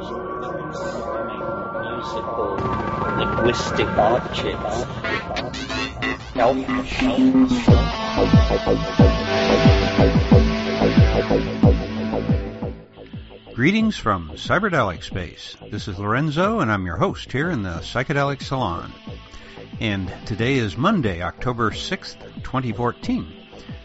musical linguistic objects. Greetings from Cyberdelic Space. This is Lorenzo, and I'm your host here in the Psychedelic Salon. And today is Monday, October 6th, 2014.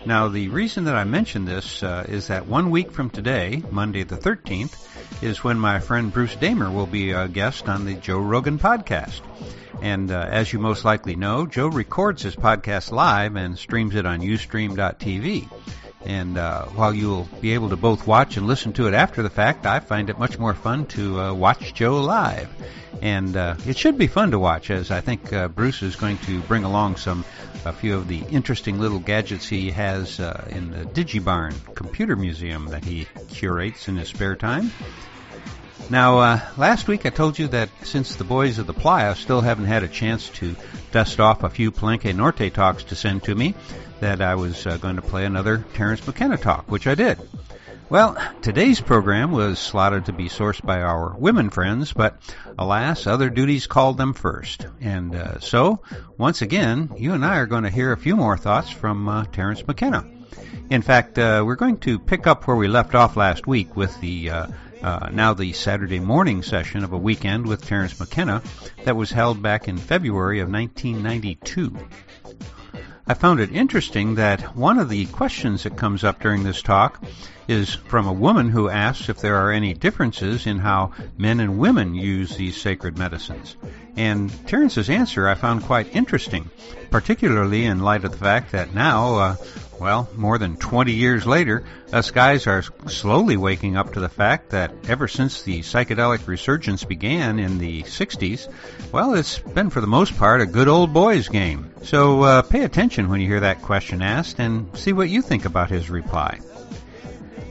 Now, the reason that I mention this uh, is that one week from today, Monday the 13th, is when my friend Bruce Damer will be a guest on the Joe Rogan podcast. And uh, as you most likely know, Joe records his podcast live and streams it on ustream.tv. And uh, while you'll be able to both watch and listen to it after the fact, I find it much more fun to uh, watch Joe live. And uh, it should be fun to watch, as I think uh, Bruce is going to bring along some a few of the interesting little gadgets he has uh, in the DigiBarn computer museum that he curates in his spare time. Now, uh, last week I told you that since the boys of the Playa still haven't had a chance to dust off a few Palenque Norte talks to send to me, that I was uh, going to play another Terence McKenna talk, which I did. Well, today's program was slotted to be sourced by our women friends, but alas, other duties called them first. And uh, so, once again, you and I are going to hear a few more thoughts from uh, Terence McKenna. In fact, uh, we're going to pick up where we left off last week with the uh, uh, now the Saturday morning session of a weekend with Terence McKenna that was held back in February of 1992. I found it interesting that one of the questions that comes up during this talk is from a woman who asks if there are any differences in how men and women use these sacred medicines. And Terence's answer I found quite interesting, particularly in light of the fact that now, uh, well, more than 20 years later, us guys are slowly waking up to the fact that ever since the psychedelic resurgence began in the 60s, well, it's been for the most part a good old boys game. So uh, pay attention when you hear that question asked and see what you think about his reply.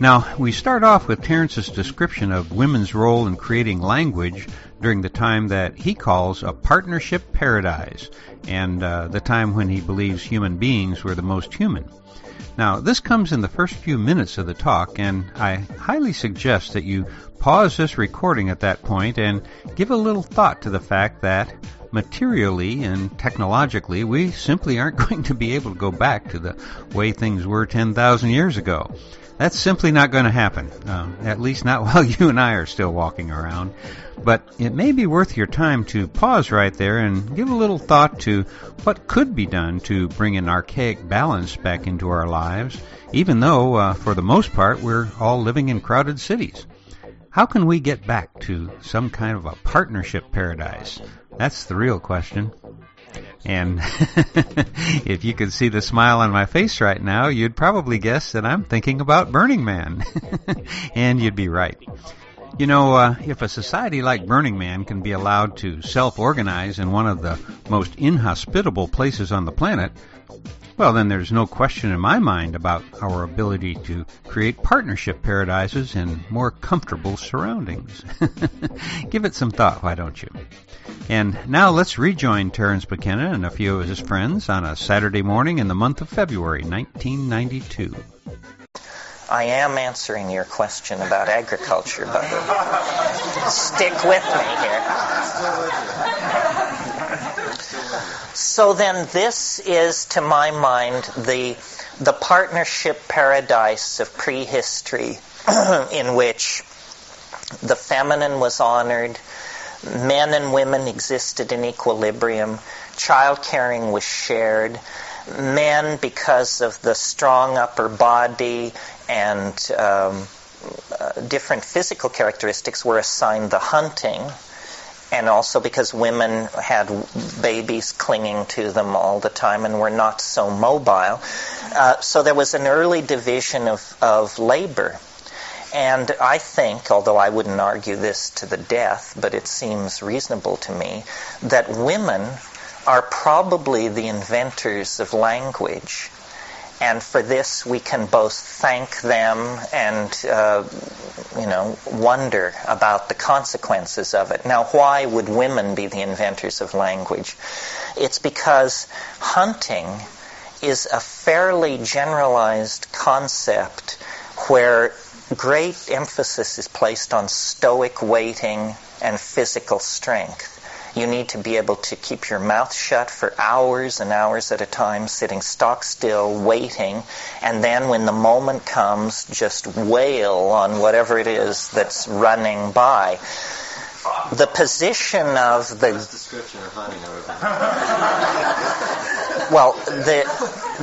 Now, we start off with Terence's description of women's role in creating language during the time that he calls a partnership paradise, and uh, the time when he believes human beings were the most human. Now, this comes in the first few minutes of the talk, and I highly suggest that you pause this recording at that point and give a little thought to the fact that materially and technologically, we simply aren't going to be able to go back to the way things were 10,000 years ago. That's simply not going to happen, uh, at least not while you and I are still walking around. But it may be worth your time to pause right there and give a little thought to what could be done to bring an archaic balance back into our lives, even though, uh, for the most part, we're all living in crowded cities. How can we get back to some kind of a partnership paradise? That's the real question. And if you could see the smile on my face right now, you'd probably guess that I'm thinking about Burning Man. and you'd be right. You know, uh, if a society like Burning Man can be allowed to self-organize in one of the most inhospitable places on the planet, well, then there's no question in my mind about our ability to create partnership paradises in more comfortable surroundings. Give it some thought, why don't you? And now let's rejoin Terence McKenna and a few of his friends on a Saturday morning in the month of February 1992. I am answering your question about agriculture, but stick with me here. So then this is, to my mind, the, the partnership paradise of prehistory in which the feminine was honored, men and women existed in equilibrium, child caring was shared, men, because of the strong upper body and um, uh, different physical characteristics, were assigned the hunting and also because women had babies clinging to them all the time and were not so mobile. Uh, so there was an early division of, of labor. And I think, although I wouldn't argue this to the death, but it seems reasonable to me, that women are probably the inventors of language and for this we can both thank them and uh, you know wonder about the consequences of it. Now, why would women be the inventors of language? It's because hunting is a fairly generalized concept where great emphasis is placed on stoic waiting and physical strength. You need to be able to keep your mouth shut for hours and hours at a time, sitting stock still, waiting, and then when the moment comes, just wail on whatever it is that's running by. The position of the description of hunting well, the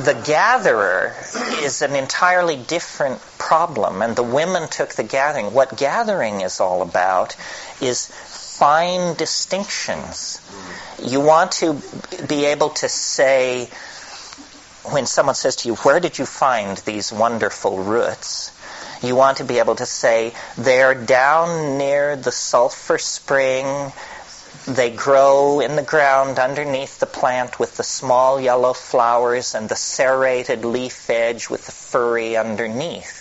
the gatherer is an entirely different problem, and the women took the gathering. What gathering is all about is fine distinctions. You want to be able to say, when someone says to you, Where did you find these wonderful roots? You want to be able to say, They're down near the sulfur spring. They grow in the ground underneath the plant with the small yellow flowers and the serrated leaf edge with the furry underneath.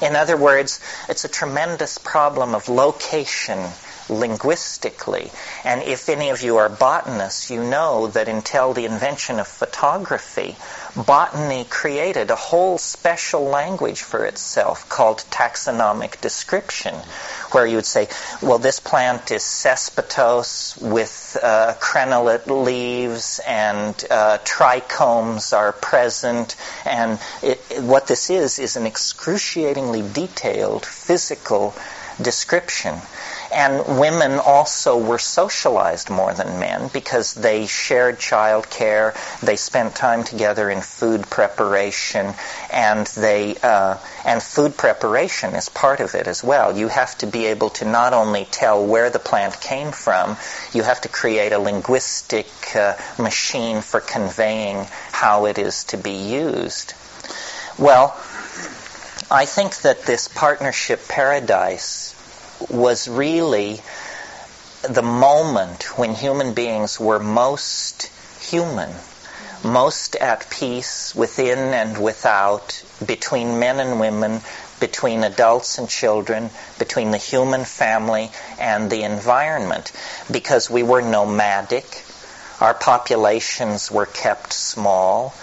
In other words, it's a tremendous problem of location linguistically. And if any of you are botanists, you know that until the invention of photography, botany created a whole special language for itself called taxonomic description, where you would say, well, this plant is cespitose with uh, crenellate leaves and uh, trichomes are present. And it, what this is, is an excruciatingly detailed physical description. And women also were socialized more than men because they shared child care, they spent time together in food preparation, and they uh, and food preparation is part of it as well. You have to be able to not only tell where the plant came from, you have to create a linguistic uh, machine for conveying how it is to be used. Well, I think that this partnership paradise was really the moment when human beings were most human, most at peace within and without, between men and women, between adults and children, between the human family and the environment, because we were nomadic, our populations were kept small,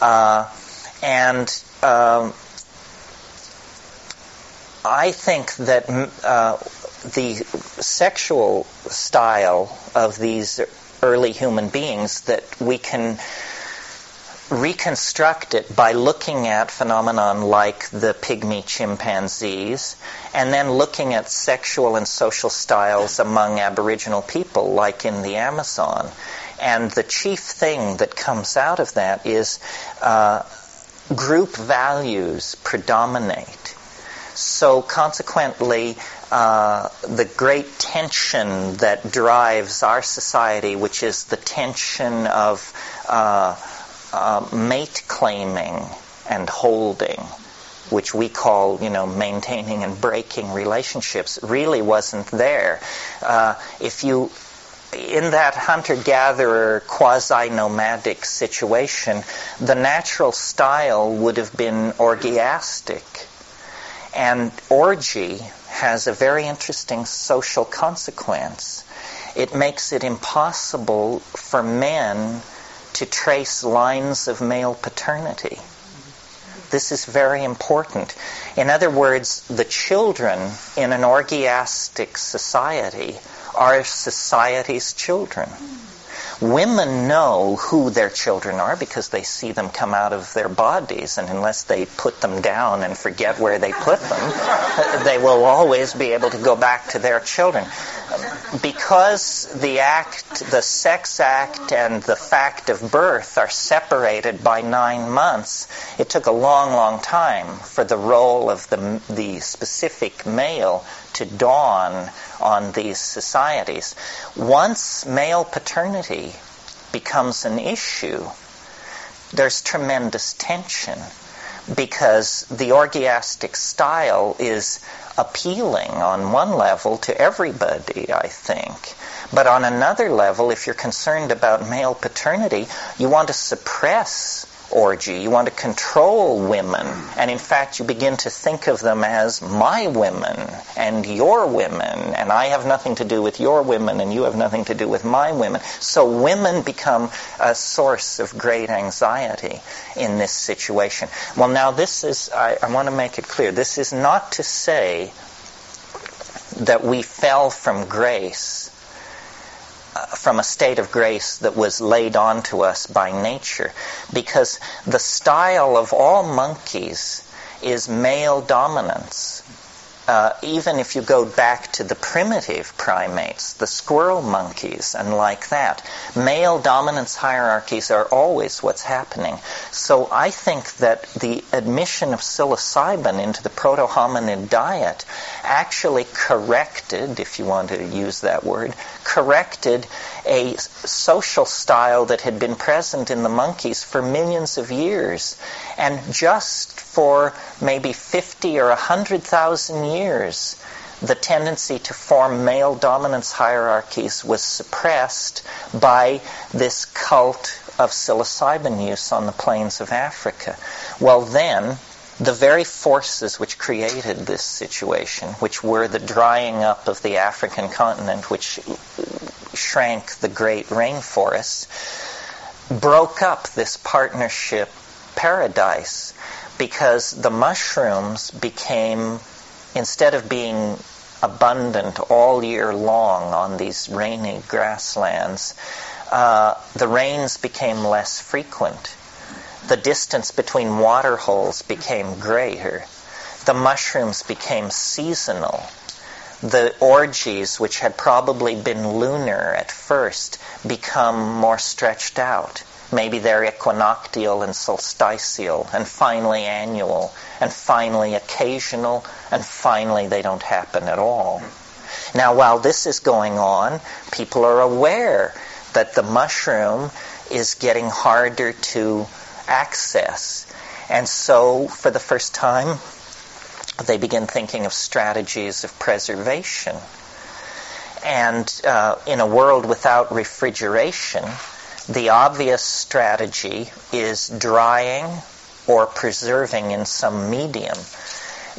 uh, and um, I think that uh, the sexual style of these early human beings that we can reconstruct it by looking at phenomenon like the pygmy chimpanzees and then looking at sexual and social styles among aboriginal people like in the Amazon. And the chief thing that comes out of that is uh, group values predominate so consequently, uh, the great tension that drives our society, which is the tension of uh, uh, mate claiming and holding, which we call, you know, maintaining and breaking relationships, really wasn't there. Uh, if you in that hunter-gatherer quasi-nomadic situation, the natural style would have been orgiastic and orgy has a very interesting social consequence. It makes it impossible for men to trace lines of male paternity. This is very important. In other words, the children in an orgiastic society are society's children. Women know who their children are because they see them come out of their bodies, and unless they put them down and forget where they put them, they will always be able to go back to their children. Because the act, the sex act, and the fact of birth are separated by nine months, it took a long, long time for the role of the, the specific male to dawn on these societies. Once male paternity becomes an issue, there's tremendous tension because the orgiastic style is appealing on one level to everybody, I think. But on another level, if you're concerned about male paternity, you want to suppress orgy. You want to control women. And in fact, you begin to think of them as my women and your women. And I have nothing to do with your women and you have nothing to do with my women. So women become a source of great anxiety in this situation. Well, now this is, I, I want to make it clear, this is not to say that we fell from grace from a state of grace that was laid on to us by nature. Because the style of all monkeys is male dominance. Uh, even if you go back to the primitive primates, the squirrel monkeys and like that, male dominance hierarchies are always what's happening. So I think that the admission of psilocybin into the proto-hominid diet actually corrected, if you want to use that word, corrected a social style that had been present in the monkeys for millions of years. And just for maybe 50 or 100,000 years, the tendency to form male dominance hierarchies was suppressed by this cult of psilocybin use on the plains of Africa. Well, then, the very forces which created this situation, which were the drying up of the African continent, which shrank the great rainforests, broke up this partnership paradise because the mushrooms became, instead of being abundant all year long on these rainy grasslands, uh, the rains became less frequent. The distance between water holes became greater. The mushrooms became seasonal. The orgies, which had probably been lunar at first, become more stretched out. Maybe they're equinoctial and solstitial, and finally annual, and finally occasional, and finally they don't happen at all. Now, while this is going on, people are aware that the mushroom is getting harder to access. And so, for the first time, they begin thinking of strategies of preservation. And uh, in a world without refrigeration, the obvious strategy is drying or preserving in some medium.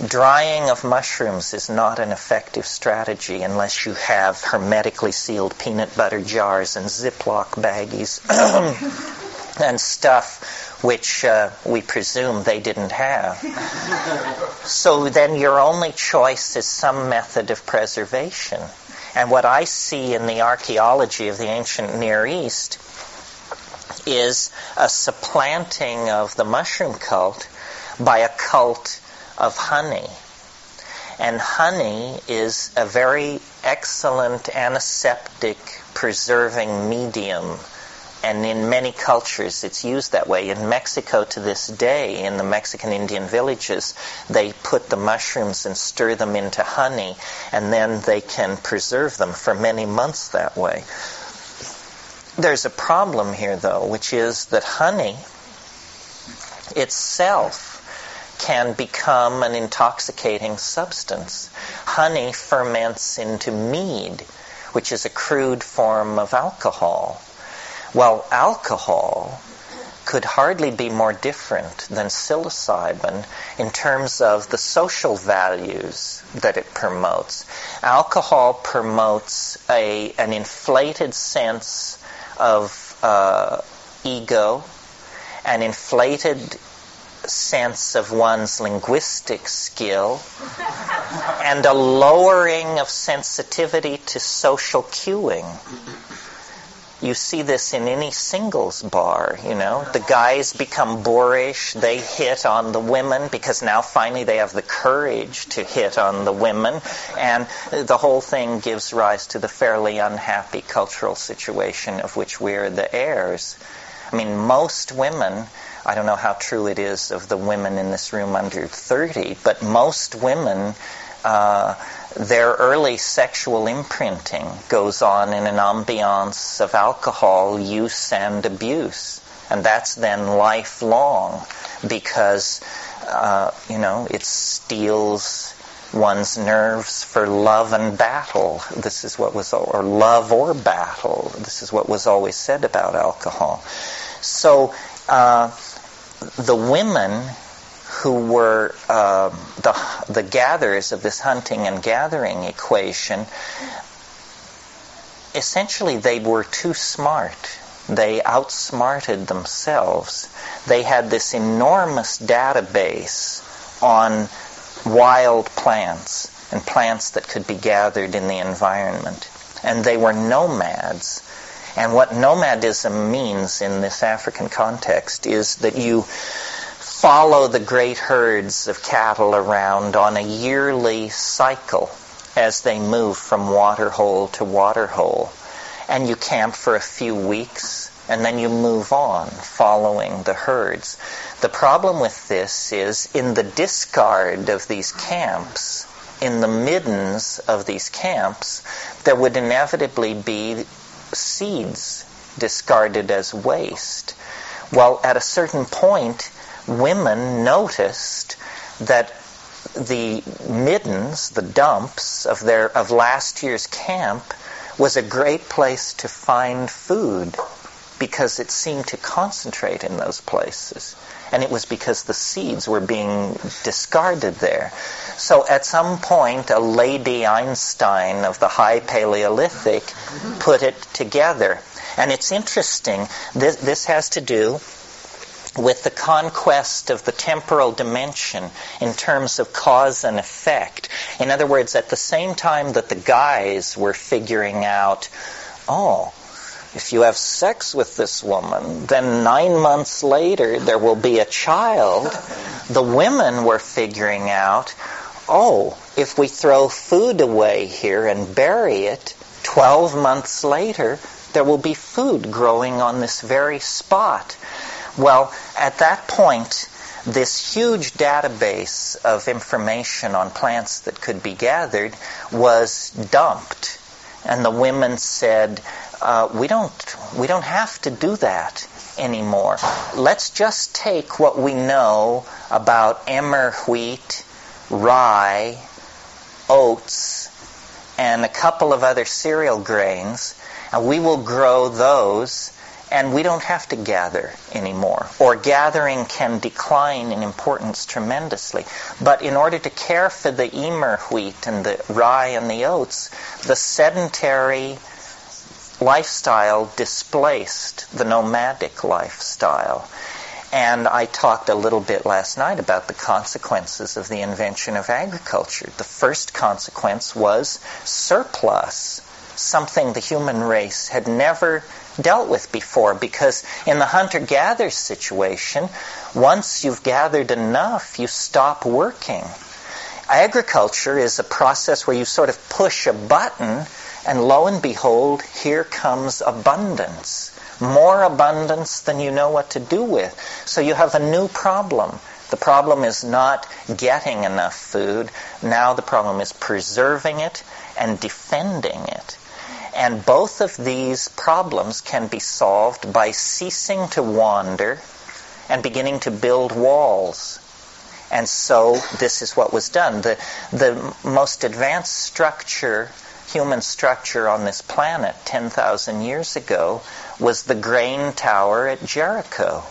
Drying of mushrooms is not an effective strategy unless you have hermetically sealed peanut butter jars and Ziploc baggies and stuff which uh, we presume they didn't have. so then your only choice is some method of preservation. And what I see in the archaeology of the ancient Near East is a supplanting of the mushroom cult by a cult of honey. And honey is a very excellent antiseptic preserving medium. And in many cultures, it's used that way. In Mexico to this day, in the Mexican Indian villages, they put the mushrooms and stir them into honey, and then they can preserve them for many months that way. There's a problem here, though, which is that honey itself can become an intoxicating substance. Honey ferments into mead, which is a crude form of alcohol. Well, alcohol could hardly be more different than psilocybin in terms of the social values that it promotes. Alcohol promotes a, an inflated sense of uh, ego, an inflated sense of one's linguistic skill, and a lowering of sensitivity to social cueing. You see this in any singles bar, you know. The guys become boorish, they hit on the women because now finally they have the courage to hit on the women, and the whole thing gives rise to the fairly unhappy cultural situation of which we're the heirs. I mean, most women, I don't know how true it is of the women in this room under 30, but most women uh, their early sexual imprinting goes on in an ambiance of alcohol use and abuse. And that's then lifelong because, uh, you know, it steels one's nerves for love and battle. This is what was, or love or battle. This is what was always said about alcohol. So, uh, the women who were uh, the, the gatherers of this hunting and gathering equation, essentially they were too smart. They outsmarted themselves. They had this enormous database on wild plants and plants that could be gathered in the environment. And they were nomads. And what nomadism means in this African context is that you follow the great herds of cattle around on a yearly cycle as they move from waterhole to waterhole. And you camp for a few weeks and then you move on following the herds. The problem with this is in the discard of these camps, in the middens of these camps, there would inevitably be seeds discarded as waste. Well, at a certain point, women noticed that the middens, the dumps of their of last year's camp, was a great place to find food because it seemed to concentrate in those places. And it was because the seeds were being discarded there. So at some point, a Lady Einstein of the High Paleolithic put it together. And it's interesting, this, this has to do with the conquest of the temporal dimension in terms of cause and effect. In other words, at the same time that the guys were figuring out, oh, if you have sex with this woman, then nine months later there will be a child. The women were figuring out, oh, if we throw food away here and bury it, 12 months later there will be food growing on this very spot. Well, at that point, this huge database of information on plants that could be gathered was dumped. And the women said, uh, we don't we don't have to do that anymore. Let's just take what we know about emmer wheat, rye, oats, and a couple of other cereal grains, and we will grow those and we don't have to gather anymore. Or gathering can decline in importance tremendously. But in order to care for the emmer wheat and the rye and the oats, the sedentary lifestyle displaced the nomadic lifestyle. And I talked a little bit last night about the consequences of the invention of agriculture. The first consequence was surplus, something the human race had never dealt with before because in the hunter-gatherer situation, once you've gathered enough, you stop working. Agriculture is a process where you sort of push a button and lo and behold, here comes abundance. More abundance than you know what to do with. So you have a new problem. The problem is not getting enough food. Now the problem is preserving it and defending it. And both of these problems can be solved by ceasing to wander and beginning to build walls. And so this is what was done. The, the most advanced structure, human structure on this planet 10,000 years ago was the grain tower at Jericho.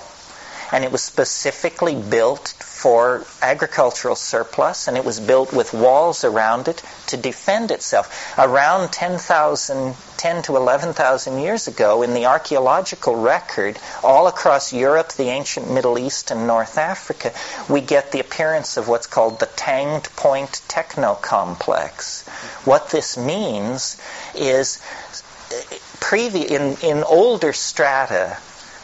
And it was specifically built for agricultural surplus, and it was built with walls around it to defend itself. Around 10,000, 10 to 11,000 years ago, in the archaeological record, all across Europe, the ancient Middle East, and North Africa, we get the appearance of what's called the Tanged Point Technocomplex. What this means is, eh, previ- in, in older strata,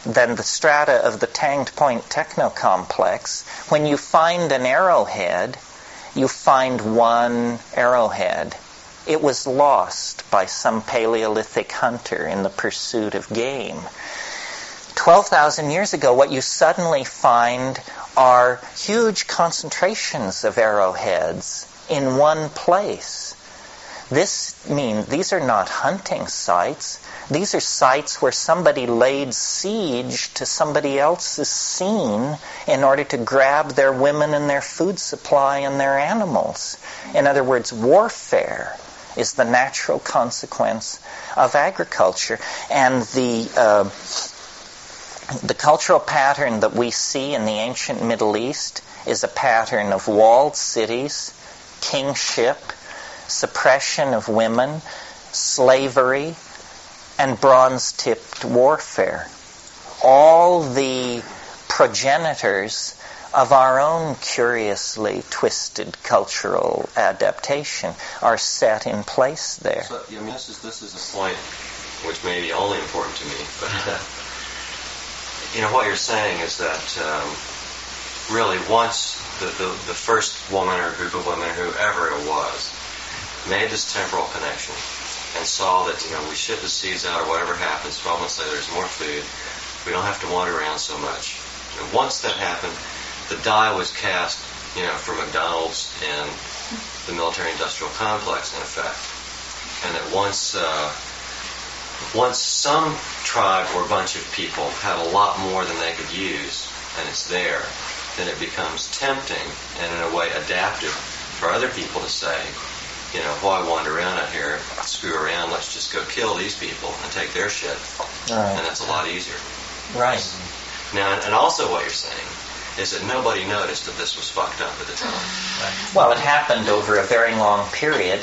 than the strata of the Tanged Point Technocomplex, when you find an arrowhead, you find one arrowhead. It was lost by some Paleolithic hunter in the pursuit of game. 12,000 years ago, what you suddenly find are huge concentrations of arrowheads in one place. This means these are not hunting sites. These are sites where somebody laid siege to somebody else's scene in order to grab their women and their food supply and their animals. In other words, warfare is the natural consequence of agriculture. And the uh, the cultural pattern that we see in the ancient Middle East is a pattern of walled cities, kingship, suppression of women, slavery, and bronze-tipped warfare. All the progenitors of our own curiously twisted cultural adaptation are set in place there. So, I mean, this is, this is a point which may be only important to me, but uh, you know what you're saying is that um, really once the, the, the first woman or group of women, whoever it was, made this temporal connection and saw that you know we ship the seeds out or whatever happens, 12 months later there's more food. We don't have to wander around so much. And once that happened, the die was cast, you know, for McDonald's and the military-industrial complex, in effect, and that once uh, once some tribe or bunch of people have a lot more than they could use, and it's there, then it becomes tempting and in a way adaptive for other people to say, you know, why wander around out here, screw around, let's just go kill these people and take their shit. Right. And that's a lot easier. Right. Now, and also what you're saying is that nobody noticed that this was fucked up at the time. Well, it happened over a very long period.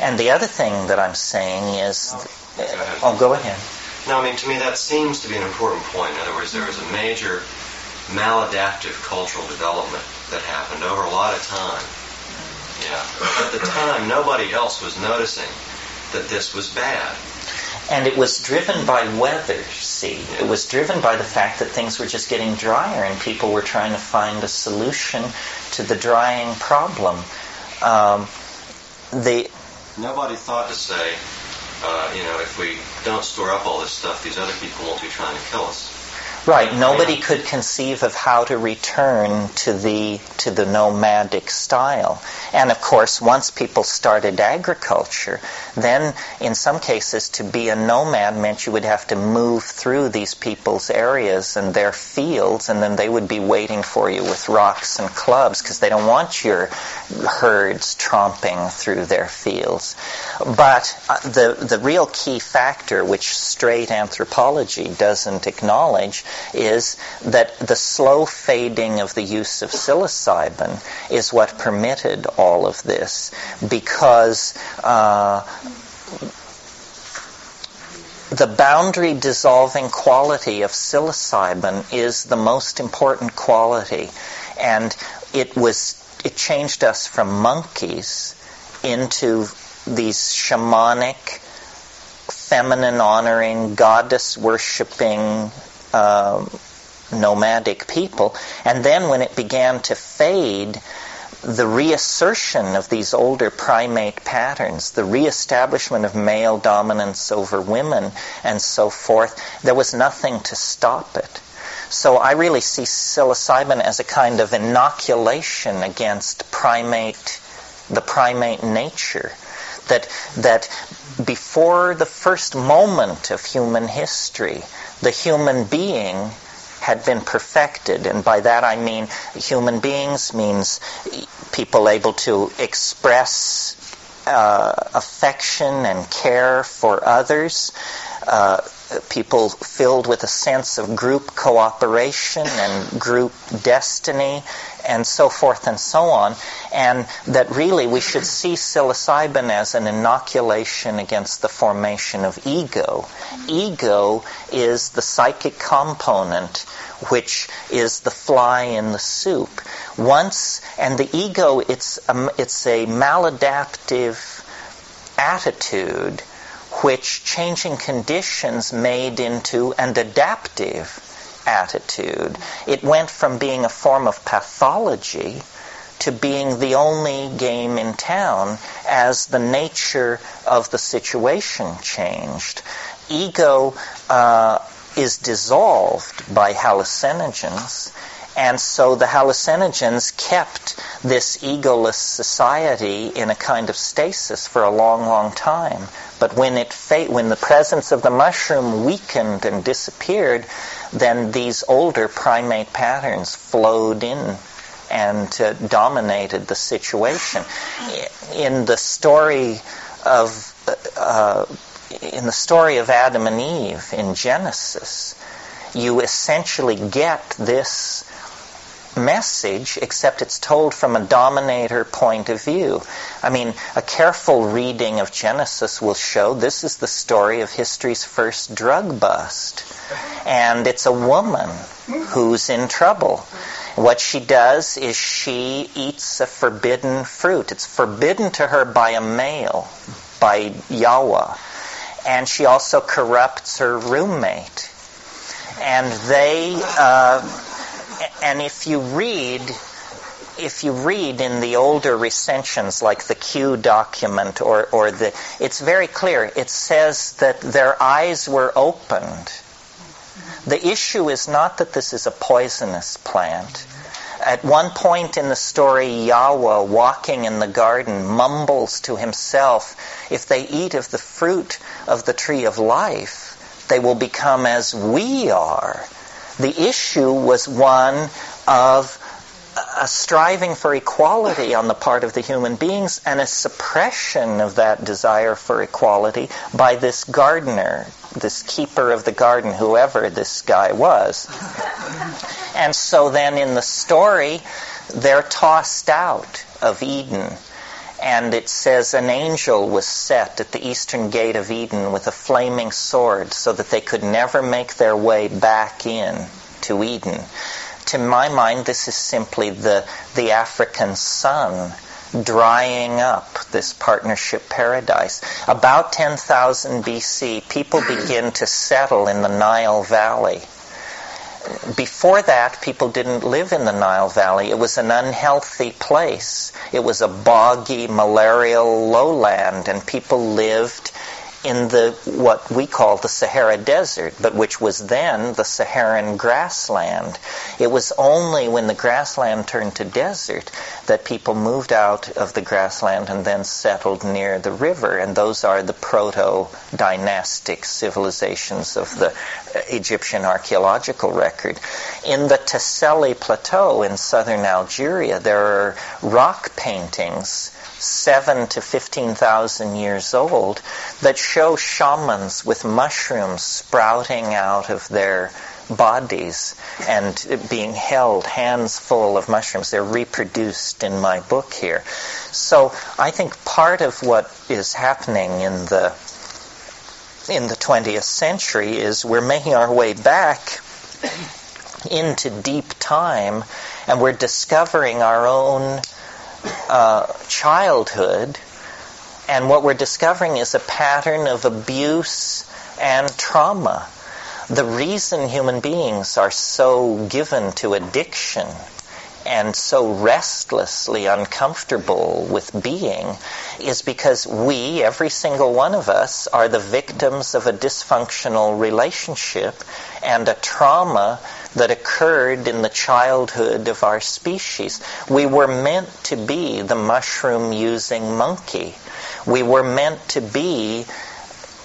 And the other thing that I'm saying is, ahead. oh, go ahead. No, I mean, to me, that seems to be an important point. In other words, there was a major maladaptive cultural development that happened over a lot of time. Yeah. At the time, nobody else was noticing that this was bad. And it was driven by weather, see. It was driven by the fact that things were just getting drier and people were trying to find a solution to the drying problem. Um, the, Nobody thought to say, uh, you know, if we don't store up all this stuff, these other people won't be trying to kill us. Right. Nobody could conceive of how to return to the to the nomadic style. And of course, once people started agriculture, then in some cases to be a nomad meant you would have to move through these people's areas and their fields, and then they would be waiting for you with rocks and clubs because they don't want your herds tromping through their fields. But uh, the the real key factor, which straight anthropology doesn't acknowledge, is that the slow fading of the use of psilocybin is what permitted all of this because uh, the boundary dissolving quality of psilocybin is the most important quality. And it was it changed us from monkeys into these shamanic feminine honoring goddess worshipping um, nomadic people. And then when it began to fade, the reassertion of these older primate patterns, the reestablishment of male dominance over women, and so forth, there was nothing to stop it. So I really see psilocybin as a kind of inoculation against primate, the primate nature. That, that before the first moment of human history, the human being had been perfected, and by that I mean human beings means people able to express uh, affection and care for others, uh, people filled with a sense of group cooperation and group destiny, and so forth and so on, and that really we should see psilocybin as an inoculation against the formation of ego. Ego is the psychic component which is the fly in the soup. Once, and the ego, it's a, it's a maladaptive attitude which changing conditions made into an adaptive attitude. It went from being a form of pathology to being the only game in town as the nature of the situation changed. Ego uh, is dissolved by hallucinogens. And so the hallucinogens kept this egoless society in a kind of stasis for a long, long time. But when it fa- when the presence of the mushroom weakened and disappeared, then these older primate patterns flowed in and uh, dominated the situation. In the story of uh, in the story of Adam and Eve in Genesis, you essentially get this message, except it's told from a dominator point of view. I mean, a careful reading of Genesis will show this is the story of history's first drug bust. And it's a woman who's in trouble. What she does is she eats a forbidden fruit. It's forbidden to her by a male, by Yahweh. And she also corrupts her roommate. And they, uh, and if you read, if you read in the older recensions like the Q document or, or the, it's very clear. It says that their eyes were opened. The issue is not that this is a poisonous plant. At one point in the story, Yahweh, walking in the garden, mumbles to himself, If they eat of the fruit of the tree of life, they will become as we are. The issue was one of a striving for equality on the part of the human beings and a suppression of that desire for equality by this gardener, this keeper of the garden, whoever this guy was. And so then in the story, they're tossed out of Eden. And it says an angel was set at the eastern gate of Eden with a flaming sword so that they could never make their way back in to Eden. To my mind, this is simply the, the African sun drying up this partnership paradise. About 10,000 BC, people begin to settle in the Nile Valley before that, people didn't live in the Nile Valley. It was an unhealthy place. It was a boggy, malarial lowland, and people lived in the what we call the Sahara Desert, but which was then the Saharan grassland. It was only when the grassland turned to desert that people moved out of the grassland and then settled near the river, and those are the proto-dynastic civilizations of the Egyptian archaeological record. In the Tassili Plateau in southern Algeria, there are rock paintings seven to 15,000 years old that show shamans with mushrooms sprouting out of their bodies and being held hands full of mushrooms. They're reproduced in my book here. So I think part of what is happening in the in the 20th century is we're making our way back into deep time and we're discovering our own uh, childhood, and what we're discovering is a pattern of abuse and trauma. The reason human beings are so given to addiction and so restlessly uncomfortable with being is because we, every single one of us, are the victims of a dysfunctional relationship and a trauma that occurred in the childhood of our species. We were meant to be the mushroom using monkey. We were meant to be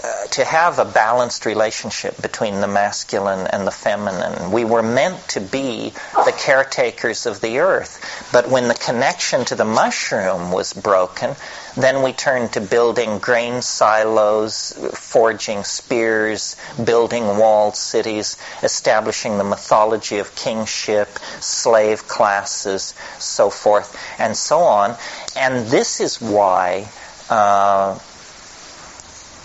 uh, to have a balanced relationship between the masculine and the feminine. We were meant to be the caretakers of the earth. But when the connection to the mushroom was broken, then we turned to building grain silos, forging spears, building walled cities, establishing the mythology of kingship, slave classes, so forth, and so on. And this is why uh,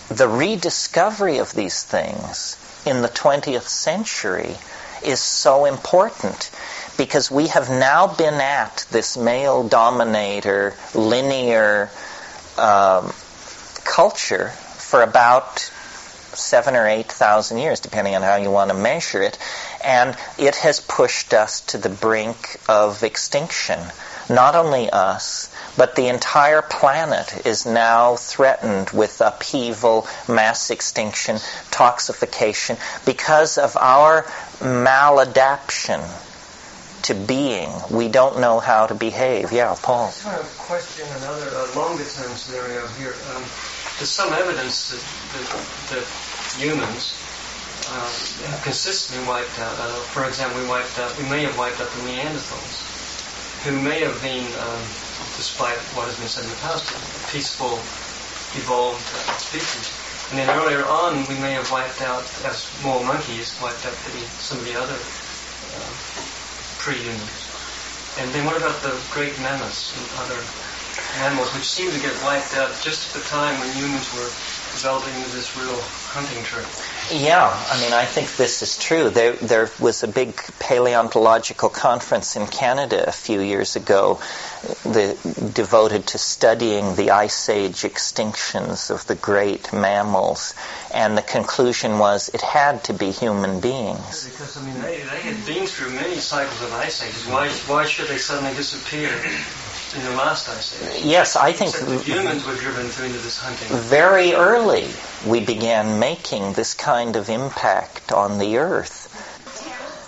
the rediscovery of these things in the 20th century is so important because we have now been at this male dominator linear um, culture for about seven or eight thousand years, depending on how you want to measure it, and it has pushed us to the brink of extinction. Not only us, but the entire planet is now threatened with upheaval, mass extinction, toxification because of our maladaption to being. We don't know how to behave. Yeah, Paul. I just want to question another uh, longer term scenario here. Um, there's some evidence that, that, that humans uh, have consistently wiped out. Uh, for example, we wiped out. We may have wiped out the Neanderthals, who may have been um, despite what has been said in the past, peaceful, evolved species. And then earlier on, we may have wiped out, as more monkeys, wiped out the, some of the other uh, pre-humans. And then what about the great mammoths and other animals which seem to get wiped out just at the time when humans were developing this real hunting trip? Yeah, I mean, I think this is true. There, there was a big paleontological conference in Canada a few years ago the, devoted to studying the Ice Age extinctions of the great mammals, and the conclusion was it had to be human beings. Because, I mean, they, they had been through many cycles of ice ages. Why, why should they suddenly disappear? In the last ice age. Yes, I think humans were driven into this hunting. Very early, we began making this kind of impact on the earth.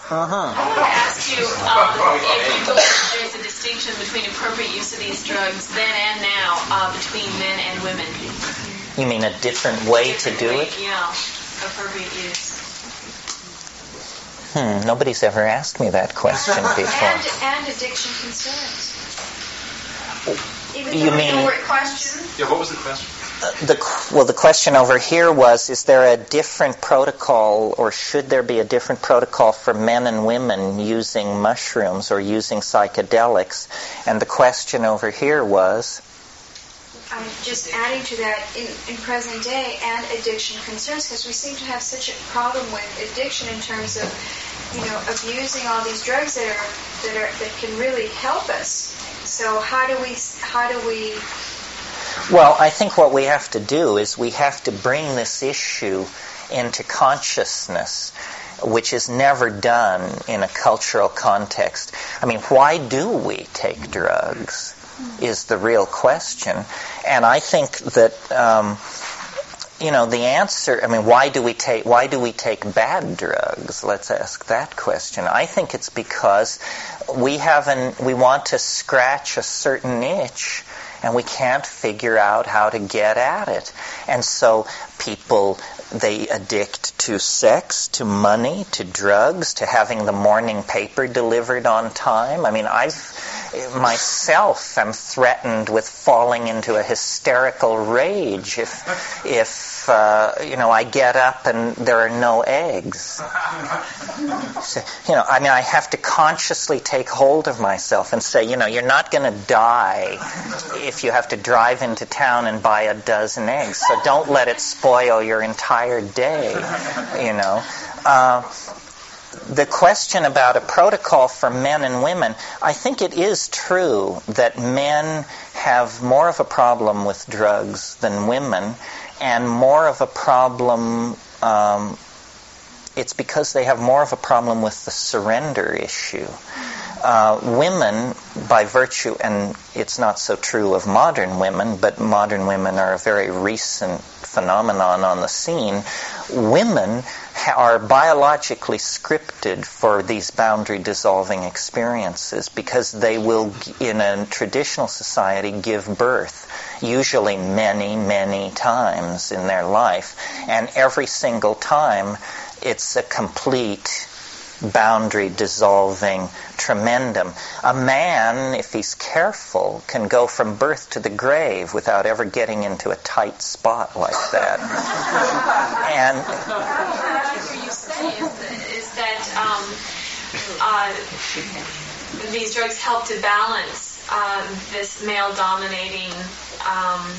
Uh-huh. I want to ask you um, if you believe there's a distinction between appropriate use of these drugs then and now uh, between men and women. You mean a different way different to do way, it? Yeah, appropriate use. Hmm, nobody's ever asked me that question before. And, and addiction concerns. Even You mean- we know what question? Yeah, what was the question? Uh, the, well, the question over here was, is there a different protocol or should there be a different protocol for men and women using mushrooms or using psychedelics? And the question over here was, I'm just adding to that in, in present day and addiction concerns because we seem to have such a problem with addiction in terms of, you know, abusing all these drugs that are that are that can really help us. So how do we how do we well, I think what we have to do is we have to bring this issue into consciousness, which is never done in a cultural context. I mean, why do we take drugs? Is the real question. And I think that, um, you know, the answer, I mean, why do we take, why do we take bad drugs? Let's ask that question. I think it's because we haven't, we want to scratch a certain itch and we can't figure out how to get at it. And so people, they addict to sex, to money, to drugs, to having the morning paper delivered on time. I mean, I've myself am threatened with falling into a hysterical rage if, if uh, you know, I get up and there are no eggs. So, you know, I mean, I have to consciously take hold of myself and say, you know, you're not going to die if you have to drive into town and buy a dozen eggs. So don't let it spoil your entire day, you know. Uh, the question about a protocol for men and women, I think it is true that men have more of a problem with drugs than women, and more of a problem. Um, it's because they have more of a problem with the surrender issue. Uh, women, by virtue, and it's not so true of modern women, but modern women are a very recent phenomenon on the scene. Women are biologically scripted for these boundary dissolving experiences because they will, in a traditional society, give birth, usually many, many times in their life. And every single time, it's a complete boundary dissolving tremendum. A man, if he's careful, can go from birth to the grave without ever getting into a tight spot like that. and What I hear you say is that, is that um, uh, these drugs help to balance uh, this male-dominating um,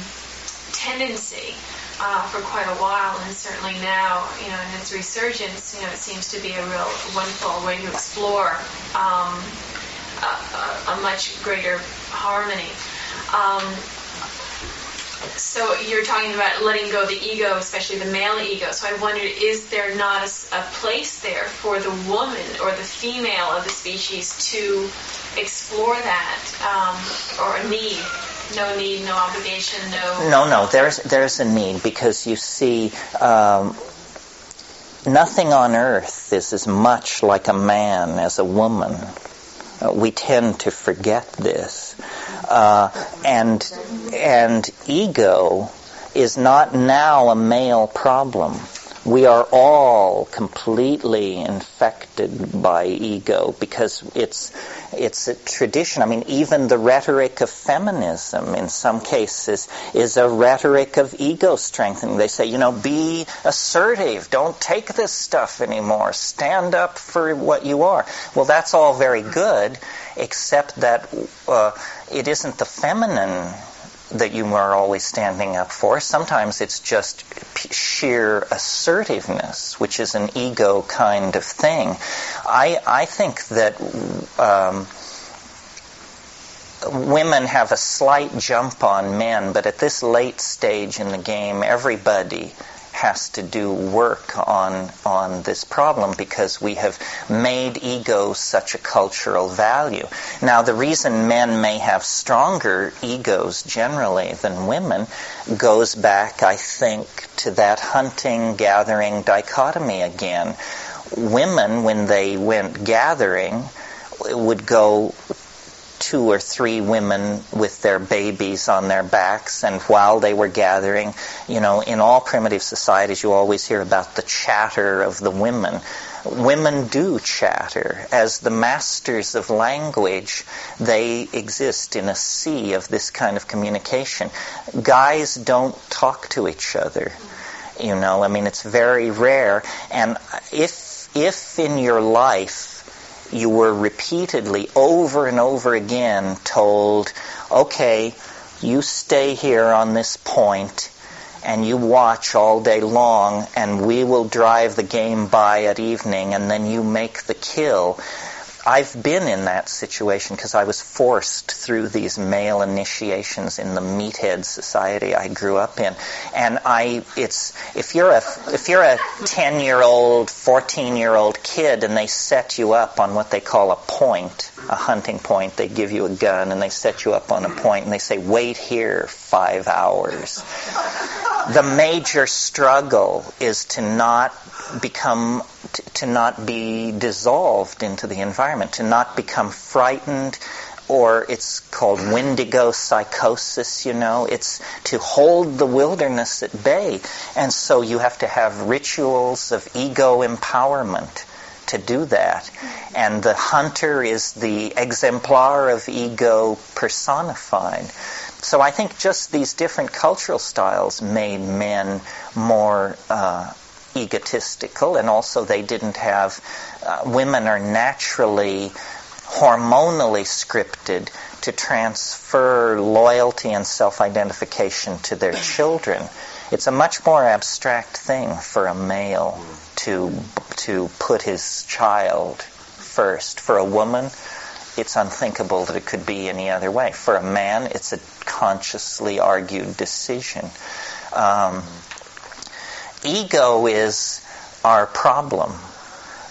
tendency uh, for quite a while, and certainly now, you know, in its resurgence, you know, it seems to be a real wonderful way to explore um, a, a, a much greater harmony. Um, so you're talking about letting go of the ego, especially the male ego. So I wondered, is there not a place there for the woman or the female of the species to explore that, um, or a need? No need, no obligation, no. no, no, there's there's a need because you see. Um, Nothing on earth is as much like a man as a woman. Uh, we tend to forget this. Uh, and, and ego is not now a male problem. We are all completely infected by ego because it's it's a tradition. I mean, even the rhetoric of feminism, in some cases, is a rhetoric of ego strengthening. They say, you know, be assertive. Don't take this stuff anymore. Stand up for what you are. Well, that's all very good, except that uh, it isn't the feminine that you are always standing up for. Sometimes it's just sheer assertiveness, which is an ego kind of thing. I, I think that um, women have a slight jump on men, but at this late stage in the game, everybody has to do work on on this problem because we have made ego such a cultural value. Now, the reason men may have stronger egos generally than women goes back, I think, to that hunting gathering dichotomy again. Women, when they went gathering, would go two or three women with their babies on their backs, and while they were gathering, you know, in all primitive societies, you always hear about the chatter of the women. Women do chatter. As the masters of language, they exist in a sea of this kind of communication. Guys don't talk to each other. You know, I mean, it's very rare. And if, if in your life you were repeatedly, over and over again, told, okay, you stay here on this point and you watch all day long and we will drive the game by at evening and then you make the kill I've been in that situation because I was forced through these male initiations in the meathead society I grew up in, and I it's if you're a if you're a ten year old, fourteen year old kid, and they set you up on what they call a point, a hunting point, they give you a gun and they set you up on a point and they say wait here five hours. The major struggle is to not become to, not be dissolved into the environment, to not become frightened or it's called Wendigo psychosis, you know. It's to hold the wilderness at bay. And so you have to have rituals of ego empowerment to do that. And the hunter is the exemplar of ego personified. So I think just these different cultural styles made men more uh, egotistical, and also they didn't have, uh, women are naturally hormonally scripted to transfer loyalty and self identification to their children. It's a much more abstract thing for a male to, to put his child first. For a woman, it's unthinkable that it could be any other way. For a man, it's a consciously argued decision. Um, ego is our problem.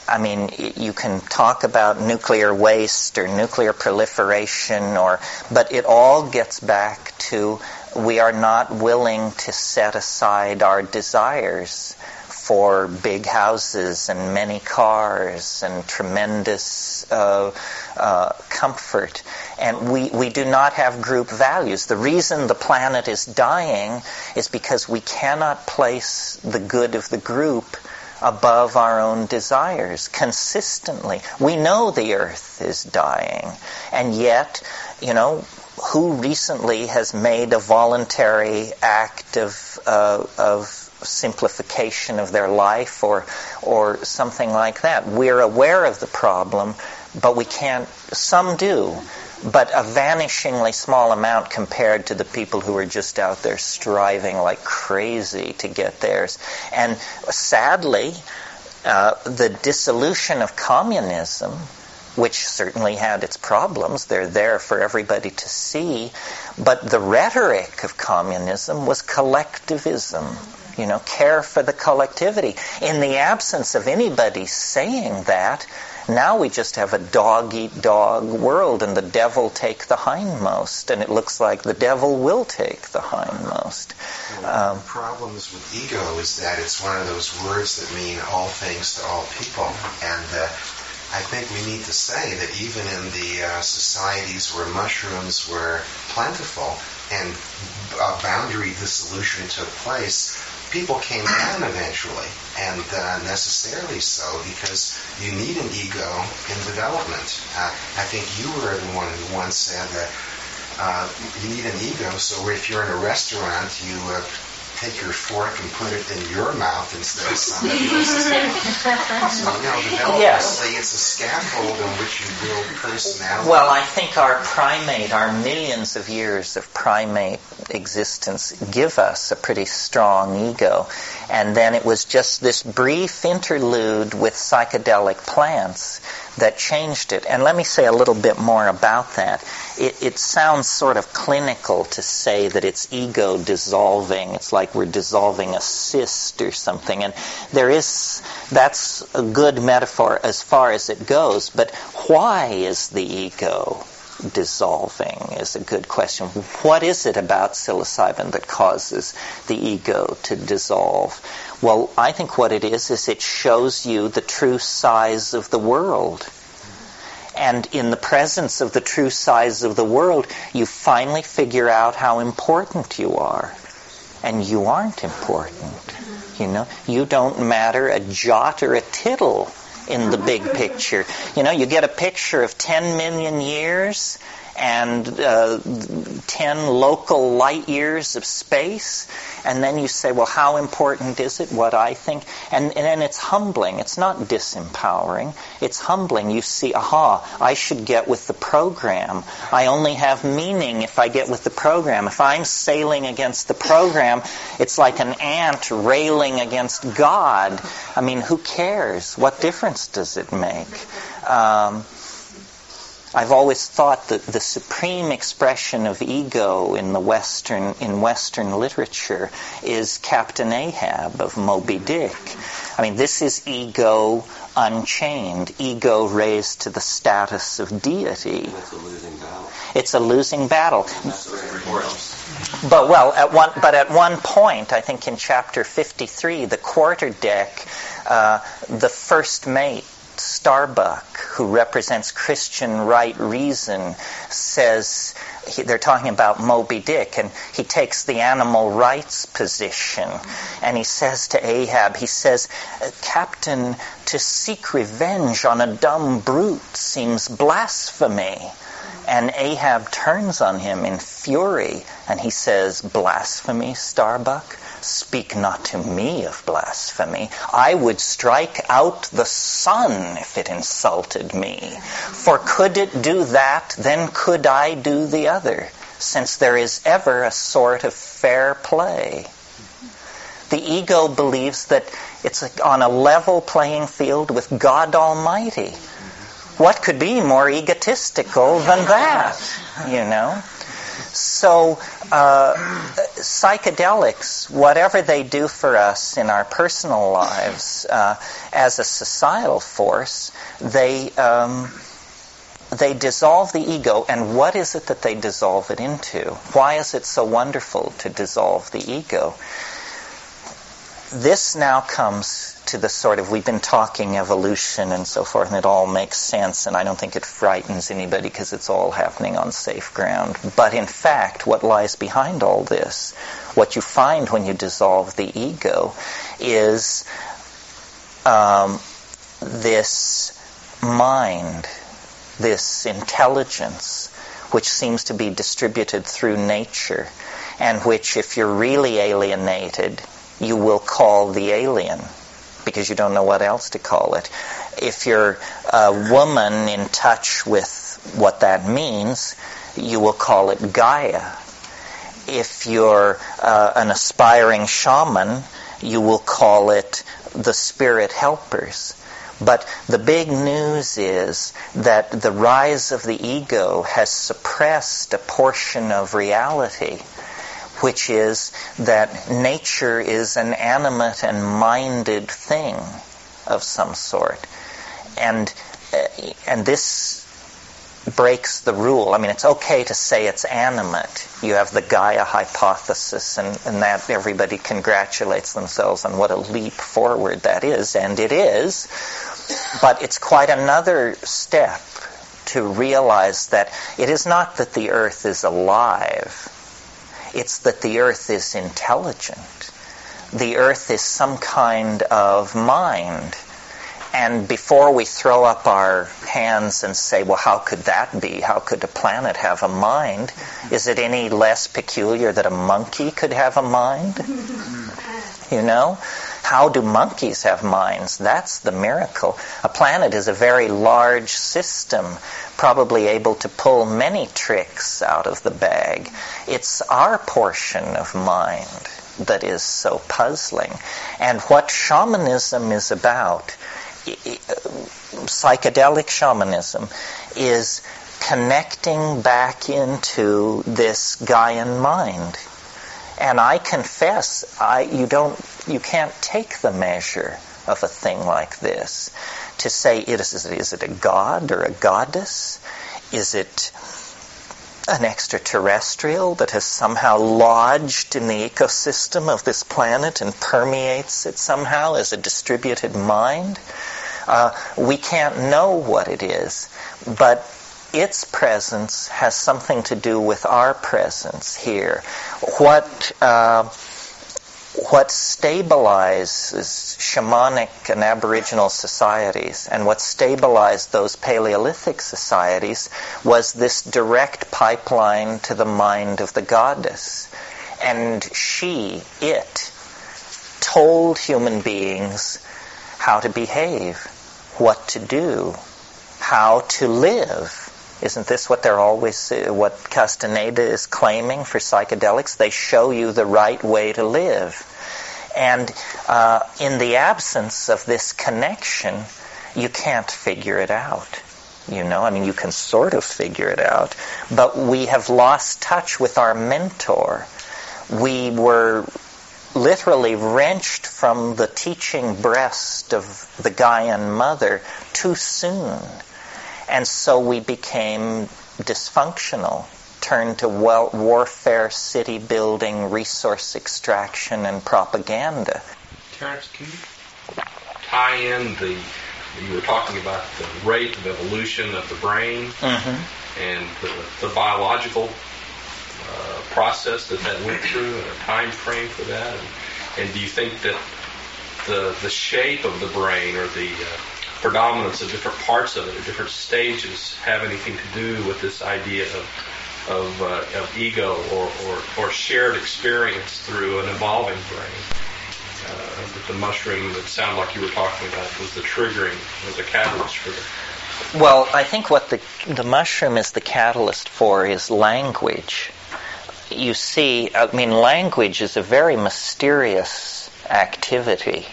I mean, you can talk about nuclear waste or nuclear proliferation, or but it all gets back to we are not willing to set aside our desires for big houses and many cars and tremendous uh, uh, comfort. And we, we do not have group values. The reason the planet is dying is because we cannot place the good of the group above our own desires consistently. We know the earth is dying, and yet, you know, who recently has made a voluntary act of, uh, of simplification of their life or or something like that. We're aware of the problem, but we can't. Some do, but a vanishingly small amount compared to the people who are just out there striving like crazy to get theirs. And sadly, uh, the dissolution of communism which certainly had its problems. They're there for everybody to see. But the rhetoric of communism was collectivism you know, care for the collectivity. In the absence of anybody saying that, now we just have a dog eat dog world and the devil take the hindmost. And it looks like the devil will take the hindmost. Well, um, problems with ego is that it's one of those words that mean all things to all people. And uh, I think we need to say that even in the uh, societies where mushrooms were plentiful and uh, boundary dissolution took place, people came down eventually, and uh, necessarily so because you need an ego in development. Uh, I think you were the one who once said that uh, you need an ego, so if you're in a restaurant, you uh, take your fork and put it in your mouth instead of somebody else's. so, you know, developmentally, Yes. it's a scaffold on which you build personality. Well, I think our primate, our millions of years of primate existence give us a pretty strong ego. And then it was just this brief interlude with psychedelic plants that changed it. And let me say a little bit more about that. It, it sounds sort of clinical to say that it's ego dissolving. It's like we're dissolving a cyst or something. And there is, that's a good metaphor as far as it goes. But why is the ego dissolving is a good question. What is it about psilocybin that causes the ego to dissolve? Well, I think what it is is it shows you the true size of the world. And in the presence of the true size of the world, you finally figure out how important you are. And you aren't important. You know, you don't matter a jot or a tittle in the big picture. You know, you get a picture of 10 million years and uh, 10 local light years of space, and then you say, well, how important is it, what I think? And, and then it's humbling. It's not disempowering. It's humbling. You see, aha, I should get with the program. I only have meaning if I get with the program. If I'm sailing against the program, it's like an ant railing against God. I mean, who cares? What difference does it make? Um, I've always thought that the supreme expression of ego in the Western in Western literature is Captain Ahab of Moby Dick. I mean, this is ego unchained, ego raised to the status of deity. It's a losing battle. It's a losing battle. That's what everyone else. But well, at one but at one point, I think in chapter 53, the quarter deck, uh, the first mate Starbuck, who represents Christian right reason, says he, they're talking about Moby Dick, and he takes the animal rights position, and he says to Ahab, he says, "Captain, to seek revenge on a dumb brute seems blasphemy." And Ahab turns on him in fury, and he says, "Blasphemy, Starbuck." Speak not to me of blasphemy. I would strike out the sun if it insulted me. For could it do that, then could I do the other, since there is ever a sort of fair play. The ego believes that it's on a level playing field with God Almighty. What could be more egotistical than that, you know? So, uh, psychedelics, whatever they do for us in our personal lives, uh, as a societal force, they um, they dissolve the ego. And what is it that they dissolve it into? Why is it so wonderful to dissolve the ego? This now comes to the sort of we've been talking evolution and so forth, and it all makes sense, and I don't think it frightens anybody because it's all happening on safe ground. But in fact, what lies behind all this, what you find when you dissolve the ego, is um, this mind, this intelligence, which seems to be distributed through nature, and which, if you're really alienated, you will call the alien because you don't know what else to call it. If you're a woman in touch with what that means, you will call it Gaia. If you're uh, an aspiring shaman, you will call it the spirit helpers. But the big news is that the rise of the ego has suppressed a portion of reality which is that nature is an animate and minded thing of some sort. And, uh, and this breaks the rule. I mean, it's okay to say it's animate. You have the Gaia hypothesis, and, and that everybody congratulates themselves on what a leap forward that is, and it is. But it's quite another step to realize that it is not that the earth is alive it's that the earth is intelligent, the earth is some kind of mind. And before we throw up our hands and say, well, how could that be? How could a planet have a mind? Is it any less peculiar that a monkey could have a mind? You know? How do monkeys have minds? That's the miracle. A planet is a very large system, probably able to pull many tricks out of the bag. It's our portion of mind that is so puzzling. And what shamanism is about, psychedelic shamanism, is connecting back into this Gaian mind. And I confess, I, you don't, you can't take the measure of a thing like this to say, is, is it a god or a goddess? Is it an extraterrestrial that has somehow lodged in the ecosystem of this planet and permeates it somehow as a distributed mind. Uh, we can't know what it is, but its presence has something to do with our presence here. What uh, what stabilizes shamanic and aboriginal societies and what stabilized those Paleolithic societies was this direct pipeline to the mind of the goddess. And she, it, told human beings how to behave, what to do, how to live. Isn't this what they're always, what Castaneda is claiming for psychedelics? They show you the right way to live. And uh, in the absence of this connection, you can't figure it out. You know, I mean, you can sort of figure it out, but we have lost touch with our mentor. We were literally wrenched from the teaching breast of the Gaian mother too soon. And so we became dysfunctional turned to warfare, city building, resource extraction, and propaganda. Terence, can you tie in the you were talking about the rate of evolution of the brain mm-hmm. and the, the biological uh, process that that went through and a time frame for that and, and do you think that the the shape of the brain or the uh, predominance of different parts of it at different stages have anything to do with this idea of of, uh, of ego or, or, or, shared experience through an evolving brain. Uh, but the mushroom that sounded like you were talking about was the triggering, was a catalyst for the. Well, I think what the, the mushroom is the catalyst for is language. You see, I mean, language is a very mysterious activity.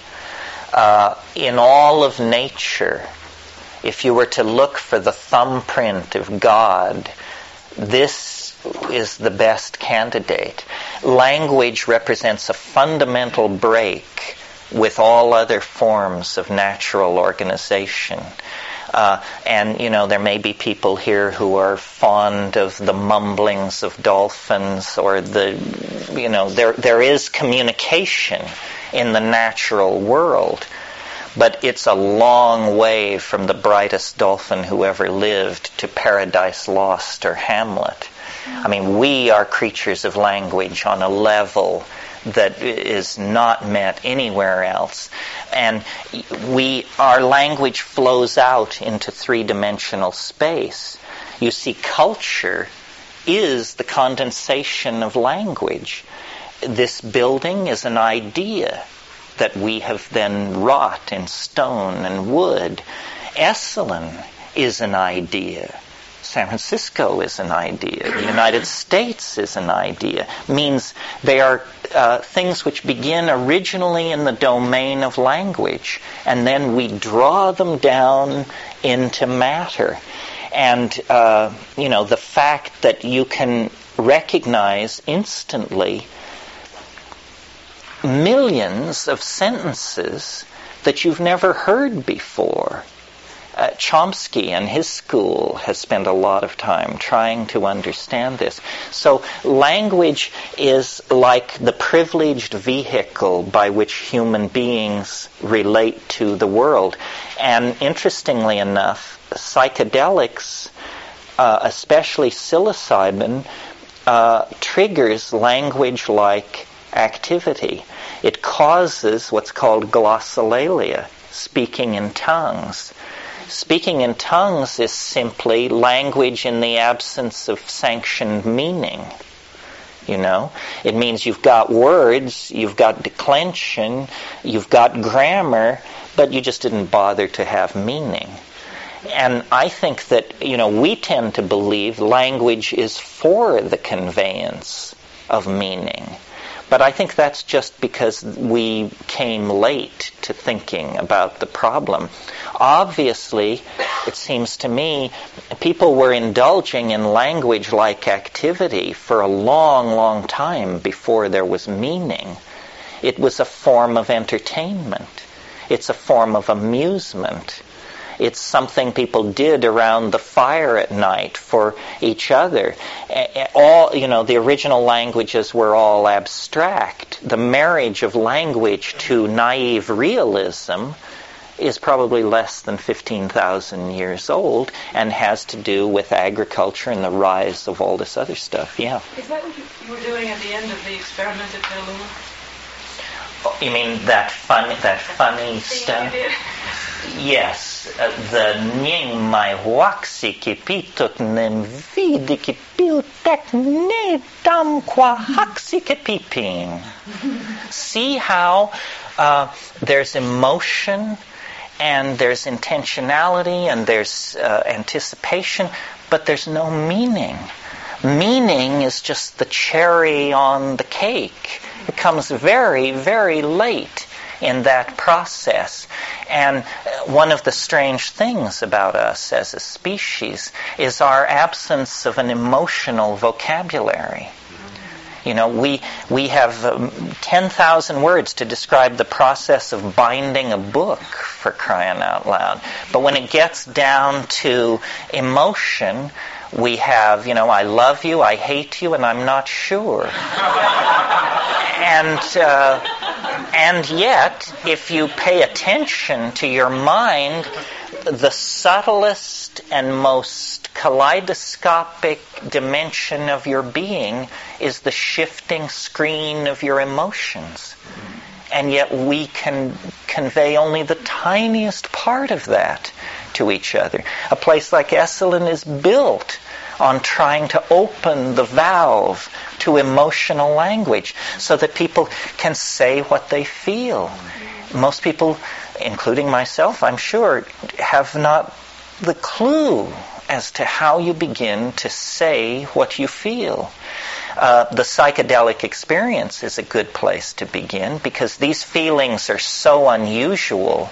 Uh, in all of nature, if you were to look for the thumbprint of God, this is the best candidate. Language represents a fundamental break with all other forms of natural organization. Uh, and, you know, there may be people here who are fond of the mumblings of dolphins or the, you know, there, there is communication in the natural world but it's a long way from the brightest dolphin who ever lived to Paradise Lost or Hamlet. I mean, we are creatures of language on a level that is not met anywhere else. And we, our language flows out into three-dimensional space. You see, culture is the condensation of language. This building is an idea that we have then wrought in stone and wood. Esalen is an idea. San Francisco is an idea. The United States is an idea. Means they are uh, things which begin originally in the domain of language, and then we draw them down into matter. And, uh, you know, the fact that you can recognize instantly millions of sentences that you've never heard before. Uh, Chomsky and his school has spent a lot of time trying to understand this. So language is like the privileged vehicle by which human beings relate to the world. And interestingly enough, psychedelics, uh, especially psilocybin, uh, triggers language like activity. It causes what's called glossolalia, speaking in tongues. Speaking in tongues is simply language in the absence of sanctioned meaning. You know, it means you've got words, you've got declension, you've got grammar, but you just didn't bother to have meaning. And I think that, you know, we tend to believe language is for the conveyance of meaning. But I think that's just because we came late to thinking about the problem. Obviously, it seems to me, people were indulging in language like activity for a long, long time before there was meaning. It was a form of entertainment. It's a form of amusement. It's something people did around the fire at night for each other. All, you know, the original languages were all abstract. The marriage of language to naive realism is probably less than 15,000 years old and has to do with agriculture and the rise of all this other stuff. Yeah. Is that what you were doing at the end of the experiment at Petaluma? Oh, you mean that funny, that funny stuff? Yes, the ning mai waxi kipituk nem vidi kipiltek ne dam qua haxi kipiping. See how uh, there's emotion and there's intentionality and there's uh, anticipation, but there's no meaning. Meaning is just the cherry on the cake. It comes very, very late in that process. And one of the strange things about us as a species is our absence of an emotional vocabulary. You know, we, we have um, 10,000 words to describe the process of binding a book, for crying out loud. But when it gets down to emotion, we have, you know, I love you, I hate you, and I'm not sure. and, uh, and yet, if you pay attention to your mind, the subtlest and most kaleidoscopic dimension of your being is the shifting screen of your emotions. And yet we can convey only the tiniest part of that to each other. A place like Esalen is built on trying to open the valve to emotional language so that people can say what they feel. Most people, including myself, I'm sure, have not the clue as to how you begin to say what you feel. Uh, the psychedelic experience is a good place to begin because these feelings are so unusual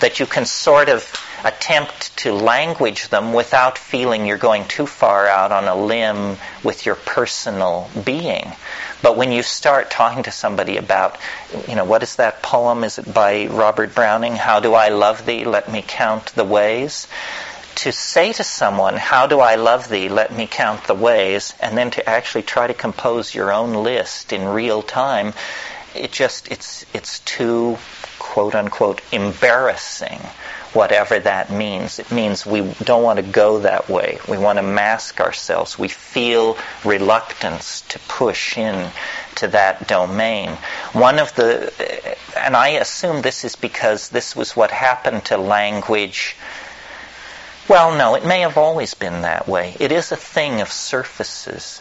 that you can sort of attempt to language them without feeling you're going too far out on a limb with your personal being. But when you start talking to somebody about, you know, what is that poem? Is it by Robert Browning? How do I love thee? Let me count the ways. To say to someone, how do I love thee? Let me count the ways, and then to actually try to compose your own list in real time, it just, it's, it's too, quote unquote, embarrassing whatever that means. It means we don't want to go that way. We want to mask ourselves. We feel reluctance to push in to that domain. One of the, and I assume this is because this was what happened to language. Well, no, it may have always been that way. It is a thing of surfaces.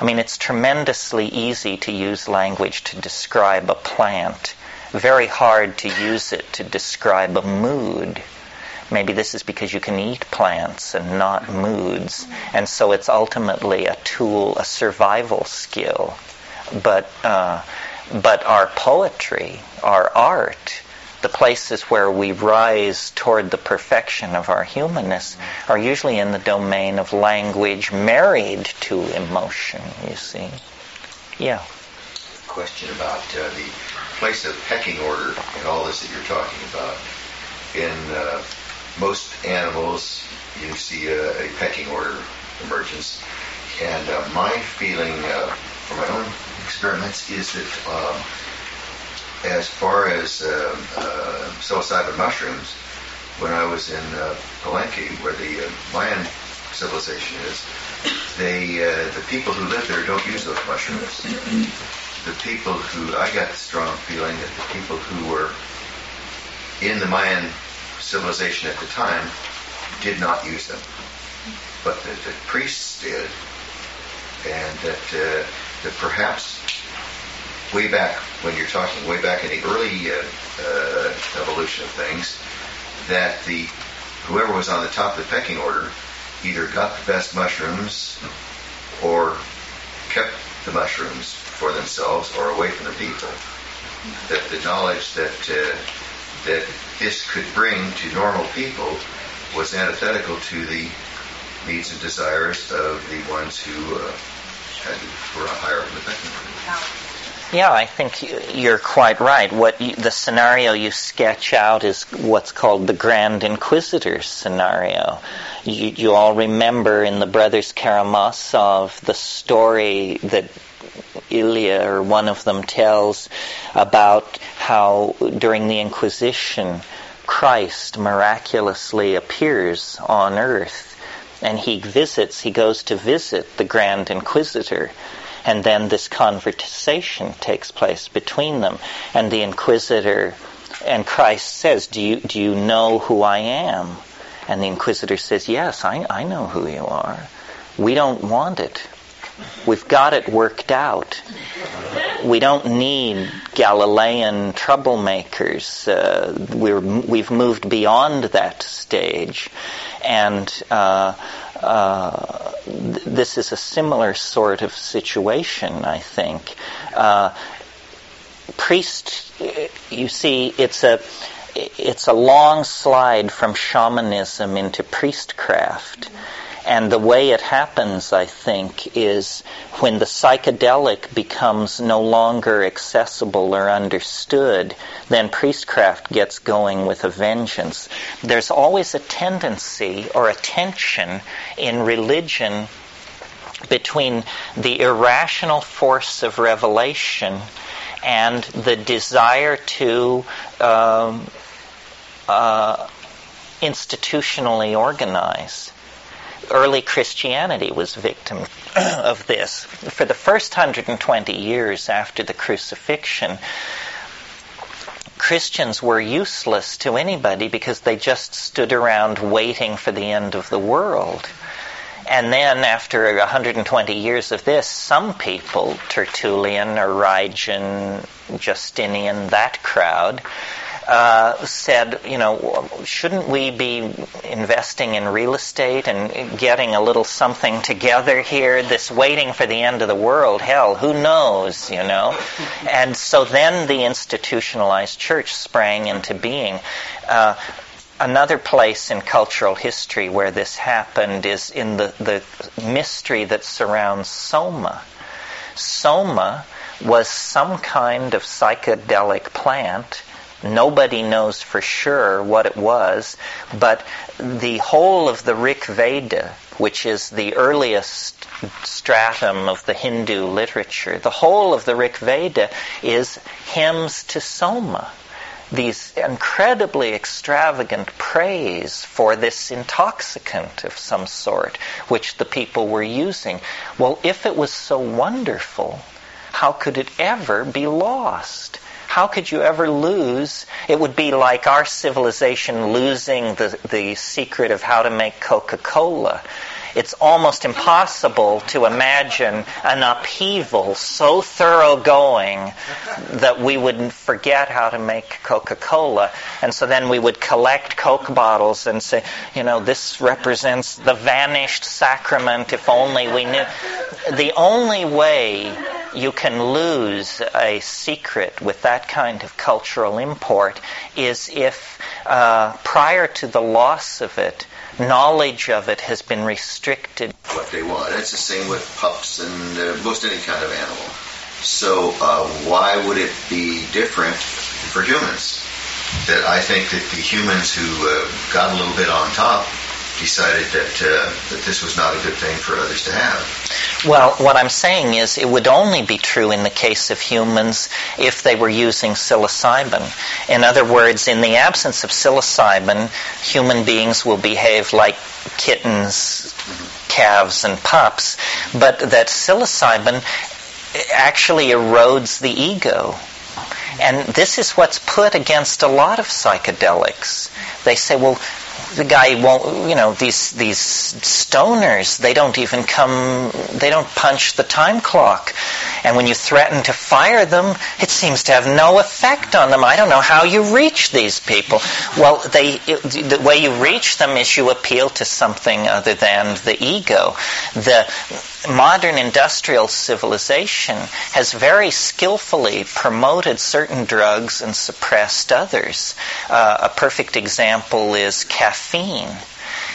I mean, it's tremendously easy to use language to describe a plant. Very hard to use it to describe a mood. Maybe this is because you can eat plants and not moods. And so it's ultimately a tool, a survival skill. But, uh, but our poetry, our art, the places where we rise toward the perfection of our humanness are usually in the domain of language married to emotion, you see. Yeah. Question about uh, the place of pecking order in all this that you're talking about. In uh, most animals, you see a, a pecking order emergence. And uh, my feeling uh, from my own experiments is that um, as far as uh, uh, psilocybin mushrooms, when I was in uh, Palenque, where the uh, Mayan civilization is, they the people who live there don't use those mushrooms. The people who, I got the strong feeling that the people who were in the Mayan civilization at the time did not use them, but that the priests did, and that, uh, that perhaps way back when you're talking way back in the early uh, uh, evolution of things, that the whoever was on the top of the pecking order either got the best mushrooms or kept the mushrooms for themselves or away from the people. That the knowledge that uh, that this could bring to normal people was antithetical to the needs and desires of the ones who uh, had, were higher up in the pecking. Yeah, I think you're quite right. What you, the scenario you sketch out is what's called the Grand Inquisitor scenario. You, you all remember in the Brothers Karamazov the story that Ilya or one of them tells about how during the Inquisition Christ miraculously appears on earth and he visits, he goes to visit the Grand Inquisitor and then this conversation takes place between them. And the inquisitor and Christ says, "Do you do you know who I am?" And the inquisitor says, "Yes, I I know who you are. We don't want it. We've got it worked out. We don't need Galilean troublemakers. Uh, we're, we've moved beyond that stage. And uh, uh, th- this is a similar sort of situation, I think. Uh, priest, you see, it's a it's a long slide from shamanism into priestcraft. And the way it happens, I think, is when the psychedelic becomes no longer accessible or understood, then priestcraft gets going with a vengeance. There's always a tendency or a tension in religion between the irrational force of revelation and the desire to um, uh, institutionally organize early Christianity was victim of this. For the first 120 years after the crucifixion, Christians were useless to anybody because they just stood around waiting for the end of the world. And then, after 120 years of this, some people, Tertullian, Origen, Justinian, that crowd, uh, said, you know, shouldn't we be investing in real estate and getting a little something together here? This waiting for the end of the world, hell, who knows, you know? And so then the institutionalized church sprang into being. Uh, another place in cultural history where this happened is in the, the mystery that surrounds Soma. Soma was some kind of psychedelic plant Nobody knows for sure what it was, but the whole of the Rig Veda, which is the earliest stratum of the Hindu literature, the whole of the Rig Veda is hymns to Soma these incredibly extravagant praise for this intoxicant of some sort, which the people were using. Well, if it was so wonderful, how could it ever be lost? How could you ever lose? It would be like our civilization losing the, the secret of how to make Coca Cola. It's almost impossible to imagine an upheaval so thoroughgoing that we would forget how to make Coca Cola. And so then we would collect Coke bottles and say, you know, this represents the vanished sacrament if only we knew. The only way you can lose a secret with that kind of cultural import is if uh, prior to the loss of it, knowledge of it has been restricted. What they want. It's the same with pups and uh, most any kind of animal. So uh, why would it be different for humans? That I think that the humans who uh, got a little bit on top decided that uh, that this was not a good thing for others to have. Well, what I'm saying is it would only be true in the case of humans if they were using psilocybin. In other words, in the absence of psilocybin, human beings will behave like kittens, calves, and pups, but that psilocybin actually erodes the ego. And this is what's put against a lot of psychedelics. They say, well, the guy won't, you know, these these stoners, they don't even come, they don't punch the time clock. And when you threaten to fire them, it seems to have no effect on them. I don't know how you reach these people. Well, they, the way you reach them is you appeal to something other than the ego. The modern industrial civilization has very skillfully promoted certain drugs and suppressed others. Uh, a perfect example is caffeine.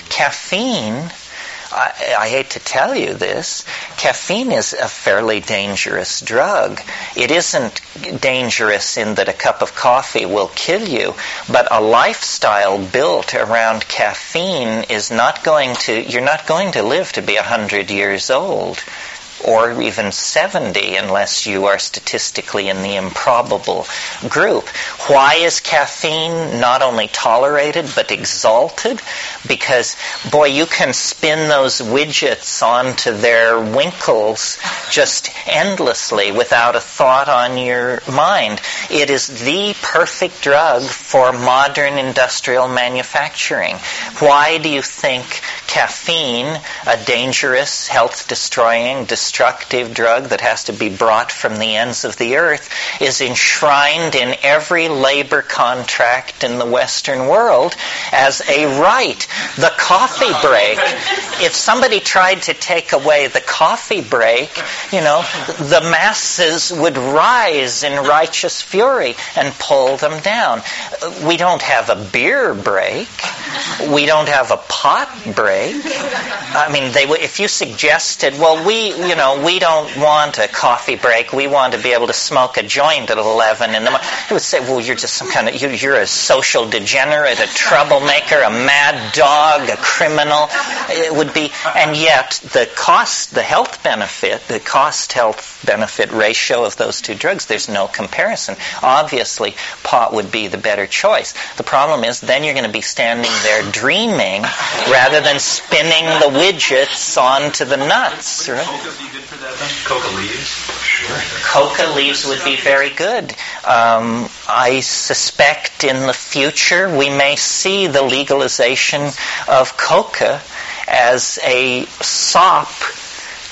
Caffeine I, I, hate to tell you this, caffeine is a fairly dangerous drug. It isn't dangerous in that a cup of coffee will kill you, but a lifestyle built around caffeine is not going to, you're not going to live to be a hundred years old or even 70 unless you are statistically in the improbable group. Why is caffeine not only tolerated but exalted? Because, boy, you can spin those widgets onto their winkles just endlessly without a thought on your mind. It is the perfect drug for modern industrial manufacturing. Why do you think caffeine, a dangerous, health destroying, destructive drug that has to be brought from the ends of the earth, is enshrined in every labor contract in the Western world as a right. The coffee break. If somebody tried to take away the coffee break, you know, the masses would rise in righteous fury and pull them down. We don't have a beer break. We don't have a pot break. I mean, they if you suggested, well, we, you know, we don't want a coffee break. We want to be able to smoke a joint at 11 in the morning. They would say, well, you're just some kind of, you're a social degenerate, a troublemaker, a mad dog, a criminal. It would be, and yet the cost, the health benefit, the cost health benefit ratio of those two drugs, there's no comparison. Obviously, pot would be the better choice. The problem is then you're going to be standing there dreaming rather than spinning the widgets onto the nuts. Right? Coca leaves? Sure. Coca leaves would be very good. Um, I suspect in the future we may see the legalization of coca as a sop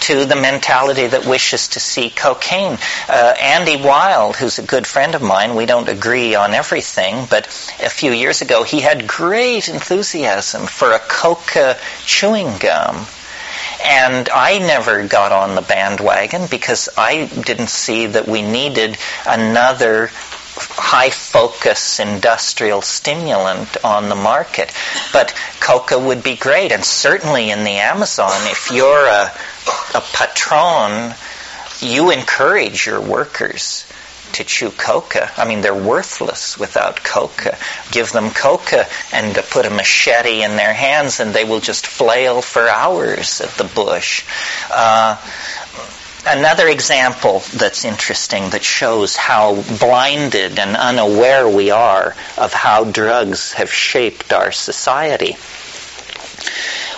to the mentality that wishes to see cocaine. Uh, Andy Weil, who's a good friend of mine, we don't agree on everything, but a few years ago he had great enthusiasm for a coca chewing gum. And I never got on the bandwagon because I didn't see that we needed another high focus industrial stimulant on the market. But coca would be great. And certainly in the Amazon, if you're a, a patron, you encourage your workers to chew coca. I mean, they're worthless without coca. Give them coca and put a machete in their hands, and they will just flail for hours at the bush. Uh, another example that's interesting that shows how blinded and unaware we are of how drugs have shaped our society.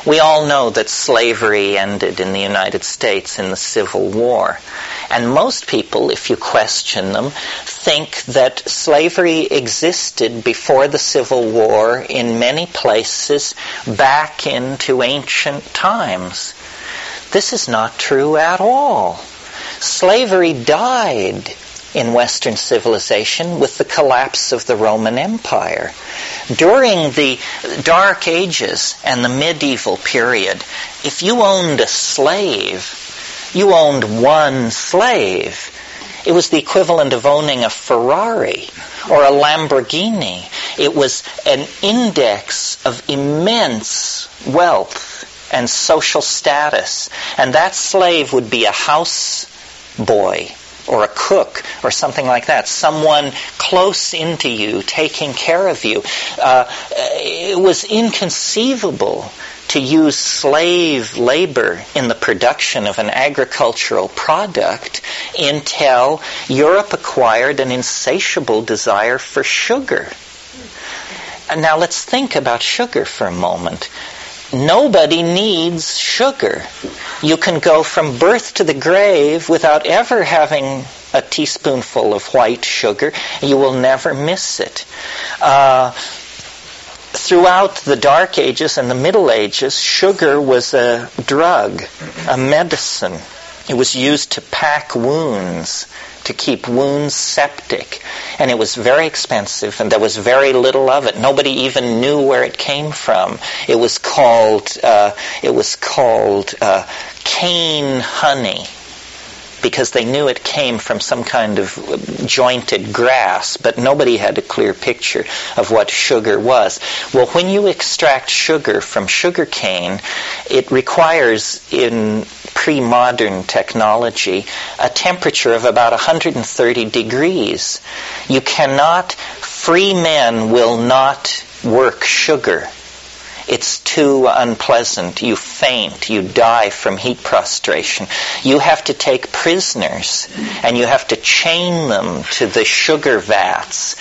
We all know that slavery ended in the United States in the Civil War. And most people, if you question them, think that slavery existed before the Civil War in many places back into ancient times. This is not true at all. Slavery died in Western civilization with the collapse of the Roman Empire. During the Dark Ages and the medieval period, if you owned a slave, you owned one slave. It was the equivalent of owning a Ferrari or a Lamborghini. It was an index of immense wealth and social status. And that slave would be a house boy or a cook or something like that, someone close into you taking care of you. Uh, it was inconceivable to use slave labor in the production of an agricultural product until Europe acquired an insatiable desire for sugar. Now let's think about sugar for a moment nobody needs sugar. You can go from birth to the grave without ever having a teaspoonful of white sugar. You will never miss it. Uh, throughout the Dark Ages and the Middle Ages, sugar was a drug, a medicine. It was used to pack wounds, to keep wounds septic. And it was very expensive, and there was very little of it. Nobody even knew where it came from. It was called, uh, it was called uh, cane honey because they knew it came from some kind of jointed grass, but nobody had a clear picture of what sugar was. Well, when you extract sugar from sugar cane, it requires in pre-modern technology a temperature of about 130 degrees. You cannot, free men will not work sugar it's too unpleasant. You faint. You die from heat prostration. You have to take prisoners and you have to chain them to the sugar vats.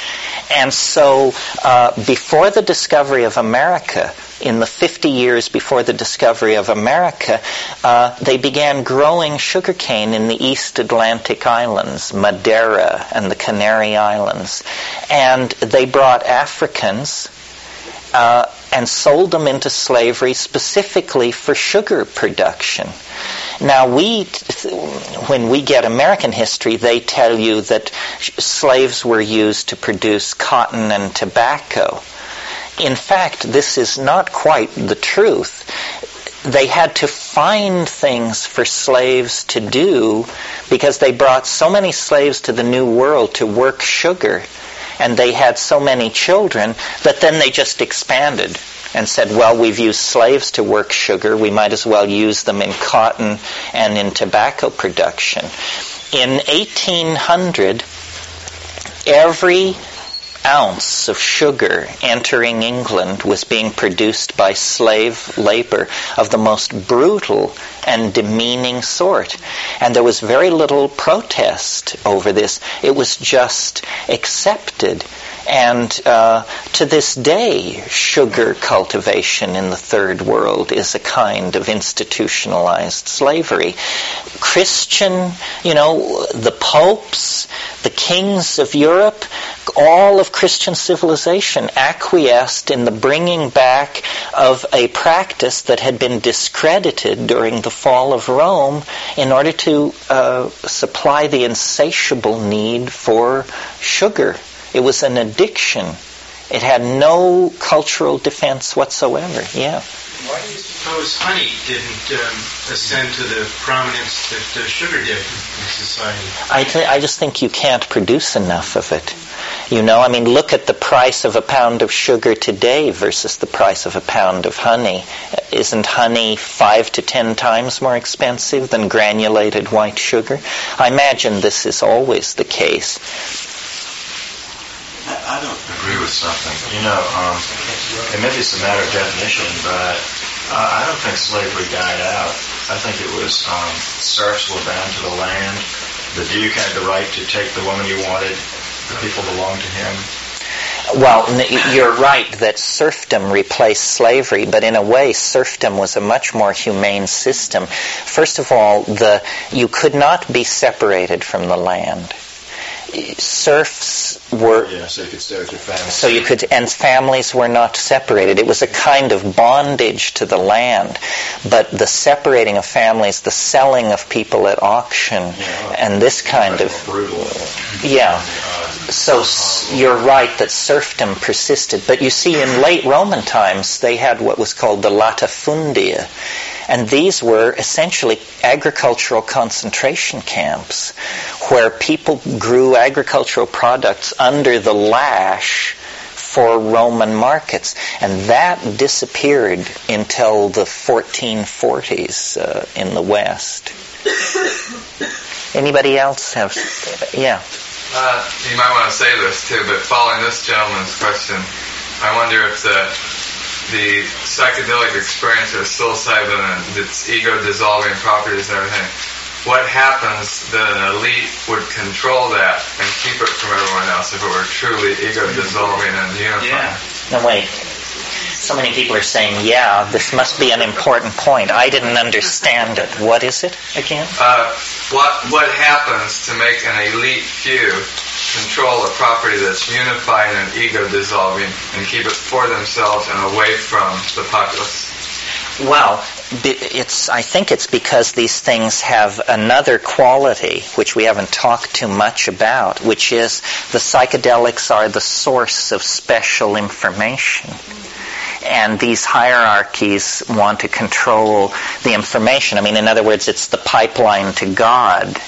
And so, uh, before the discovery of America, in the 50 years before the discovery of America, uh, they began growing sugarcane in the East Atlantic islands, Madeira and the Canary Islands. And they brought Africans uh, and sold them into slavery specifically for sugar production. Now, we, when we get American history, they tell you that slaves were used to produce cotton and tobacco. In fact, this is not quite the truth. They had to find things for slaves to do because they brought so many slaves to the New World to work sugar and they had so many children that then they just expanded and said, well, we've used slaves to work sugar, we might as well use them in cotton and in tobacco production. In 1800, every ounce of sugar entering England was being produced by slave labor of the most brutal and demeaning sort. And there was very little protest over this. It was just accepted. And uh, to this day, sugar cultivation in the third world is a kind of institutionalized slavery. Christian, you know, the popes, the kings of Europe, all of Christian civilization acquiesced in the bringing back of a practice that had been discredited during the fall of Rome in order to uh, supply the insatiable need for sugar. It was an addiction. It had no cultural defense whatsoever. Yeah. Why do you suppose honey didn't um, ascend to the prominence that uh, sugar did in society? I, th- I just think you can't produce enough of it. You know, I mean, look at the price of a pound of sugar today versus the price of a pound of honey. Isn't honey five to ten times more expensive than granulated white sugar? I imagine this is always the case. I don't agree with something. You know, um, maybe it's a matter of definition, but uh, I don't think slavery died out. I think it was um, serfs were bound to the land. The duke had the right to take the woman he wanted. The people belonged to him. Well, you're right that serfdom replaced slavery, but in a way, serfdom was a much more humane system. First of all, the you could not be separated from the land serfs were yeah, so you could stay with your family. So you could, and families were not separated. It was a kind of bondage to the land, but the separating of families, the selling of people at auction, yeah, and this kind of brutal. Yeah. So you're right that serfdom persisted, but you see, in late Roman times, they had what was called the latifundia and these were essentially agricultural concentration camps where people grew agricultural products under the lash for Roman markets. And that disappeared until the 1440s uh, in the West. Anybody else have? Yeah. Uh, you might want to say this too, but following this gentleman's question, I wonder if the the psychedelic experience of psilocybin and its ego dissolving properties and everything, what happens that an elite would control that and keep it from everyone else if it were truly ego dissolving and unifying? Yeah. No, wait. So many people are saying, yeah, this must be an important point. I didn't understand it. What is it again? Uh, what, what happens to make an elite few control a property that's unifying and ego dissolving and keep it for themselves and away from the populace? Well, it's, I think it's because these things have another quality which we haven't talked too much about, which is the psychedelics are the source of special information. And these hierarchies want to control the information. I mean, in other words, it's the pipeline to God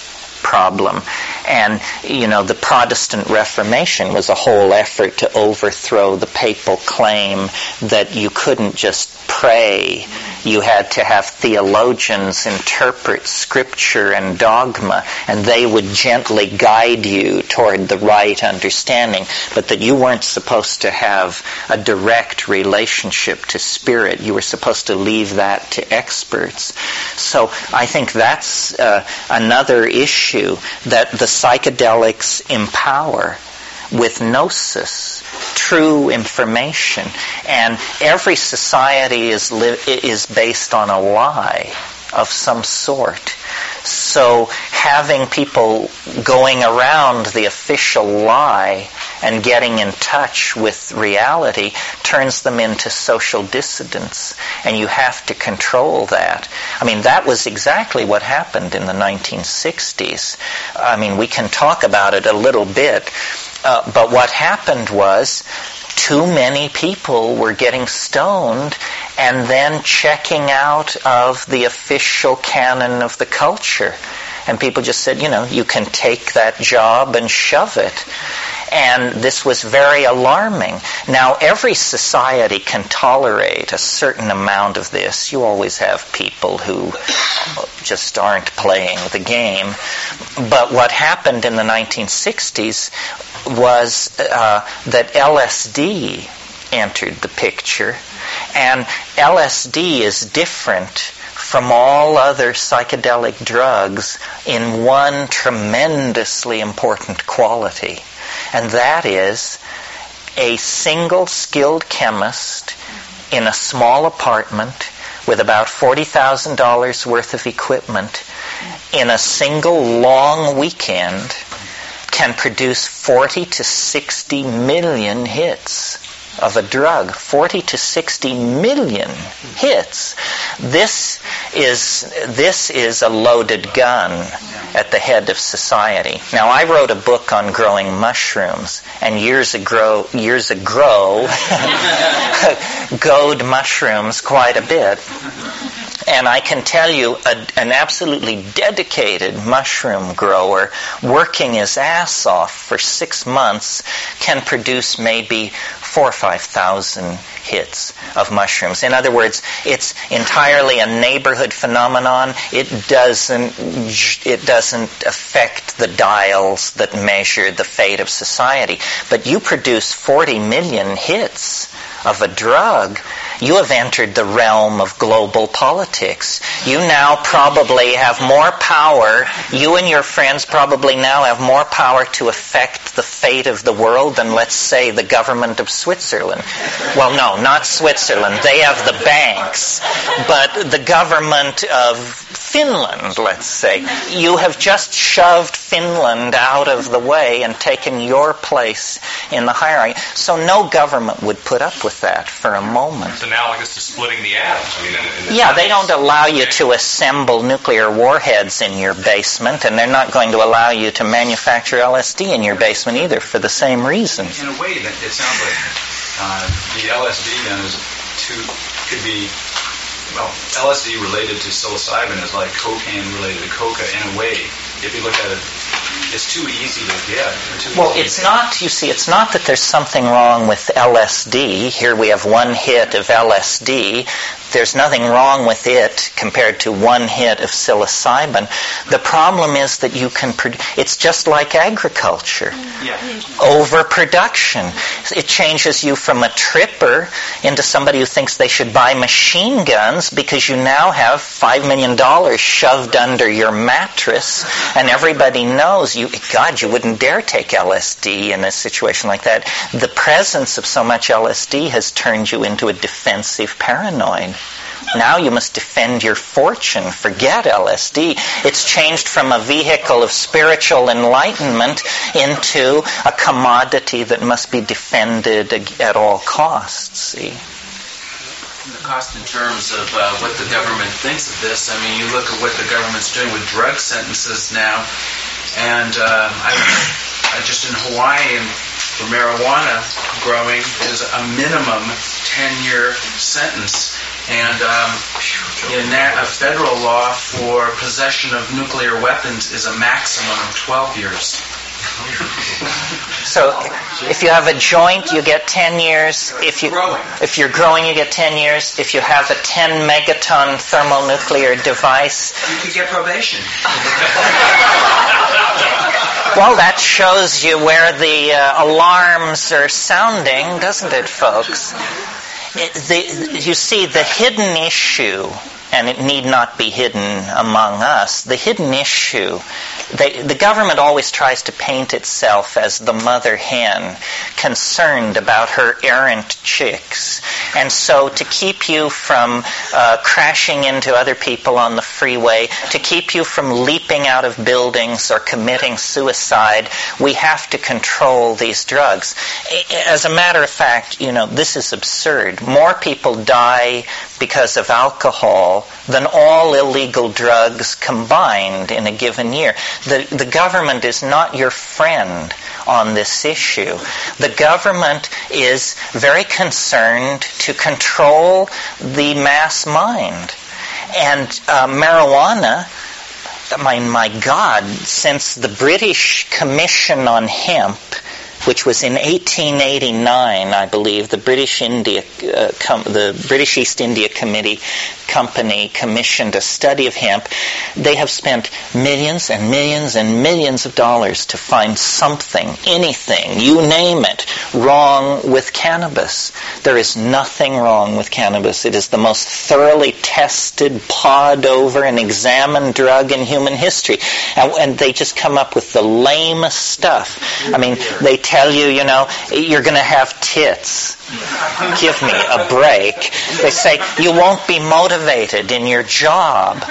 problem. And, you know, the Protestant Reformation was a whole effort to overthrow the papal claim that you couldn't just pray. You had to have theologians interpret scripture and dogma, and they would gently guide you toward the right understanding, but that you weren't supposed to have a direct relationship to spirit. You were supposed to leave that to experts. So I think that's uh, another issue that the psychedelics empower with gnosis, true information. And every society is, li- is based on a lie of some sort. So having people going around the official lie and getting in touch with reality turns them into social dissidents. And you have to control that. I mean, that was exactly what happened in the 1960s. I mean, we can talk about it a little bit. Uh, but what happened was too many people were getting stoned and then checking out of the official canon of the culture. And people just said, you know, you can take that job and shove it. And this was very alarming. Now, every society can tolerate a certain amount of this. You always have people who just aren't playing the game. But what happened in the 1960s was uh, that LSD entered the picture. And LSD is different from all other psychedelic drugs in one tremendously important quality. And that is a single skilled chemist in a small apartment with about $40,000 worth of equipment in a single long weekend can produce 40 to 60 million hits of a drug, 40 to 60 million hits. This is, this is a loaded gun at the head of society. Now, I wrote a book on growing mushrooms, and years ago, years ago, goad mushrooms quite a bit. And I can tell you, a, an absolutely dedicated mushroom grower working his ass off for six months can produce maybe four or five thousand hits of mushrooms. In other words, it's entirely a neighborhood phenomenon. It doesn't it doesn't affect the dials that measure the fate of society. But you produce 40 million hits of a drug, you have entered the realm of global politics. You now probably have more power. You and your friends probably now have more power to affect the fate of the world than, let's say, the government of Switzerland. Well, no, not Switzerland. They have the banks. But the government of Finland, let's say. You have just shoved Finland out of the way and taken your place in the hierarchy. So no government would put up with that for a moment. Analogous to splitting the atoms. I mean, in, in the yeah, they don't allow you to assemble nuclear warheads in your basement, and they're not going to allow you to manufacture LSD in your basement either for the same reasons. In a way, that it sounds like uh, the LSD then is too could be well, LSD related to psilocybin is like cocaine related to coca in a way. If you look at it, it's too easy to get. Well, it's not, you see, it's not that there's something wrong with LSD. Here we have one hit of LSD. There's nothing wrong with it compared to one hit of psilocybin. The problem is that you can, produce, it's just like agriculture. Yeah. Overproduction. It changes you from a tripper into somebody who thinks they should buy machine guns because you now have $5 million shoved under your mattress and everybody knows? You, God, you wouldn't dare take LSD in a situation like that. The presence of so much LSD has turned you into a defensive paranoid. Now you must defend your fortune. Forget LSD. It's changed from a vehicle of spiritual enlightenment into a commodity that must be defended at all costs. See? The cost in terms of uh, what the government thinks of this. I mean, you look at what the government's doing with drug sentences now, and uh, I, I just in Hawaii and for marijuana growing is a minimum 10-year sentence. And um, in that a federal law for possession of nuclear weapons is a maximum of 12 years. So if you have a joint, you get 10 years. If, you, if you're growing, you get 10 years. If you have a 10 megaton thermonuclear device, you could get probation. well, that shows you where the uh, alarms are sounding, doesn't it, folks? It, the, you see, the hidden issue and it need not be hidden among us. The hidden issue, they, the government always tries to paint itself as the mother hen, concerned about her errant chicks. And so to keep you from uh, crashing into other people on the freeway, to keep you from leaping out of buildings or committing suicide, we have to control these drugs. As a matter of fact, you know, this is absurd. More people die because of alcohol than all illegal drugs combined in a given year. The, the government is not your friend on this issue. The government is very concerned to control the mass mind. And uh, marijuana, mean, my God, since the British Commission on Hemp which was in 1889, I believe, the British India, uh, com- the British East India Committee company commissioned a study of hemp. They have spent millions and millions and millions of dollars to find something, anything, you name it, wrong with cannabis. There is nothing wrong with cannabis. It is the most thoroughly tested, pawed over, and examined drug in human history. And, and they just come up with the lamest stuff. I mean, they tell you, you know, you're going to have tits. Give me a break. They say you won't be motivated in your job.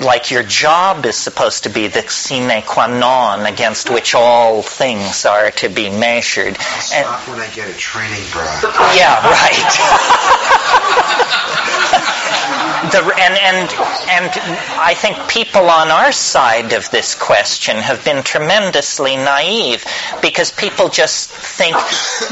Like your job is supposed to be the sine qua non against which all things are to be measured. I'll stop and, when I get a training bra. Yeah, right. the, and, and, and I think people on our side of this question have been tremendously naive because people just think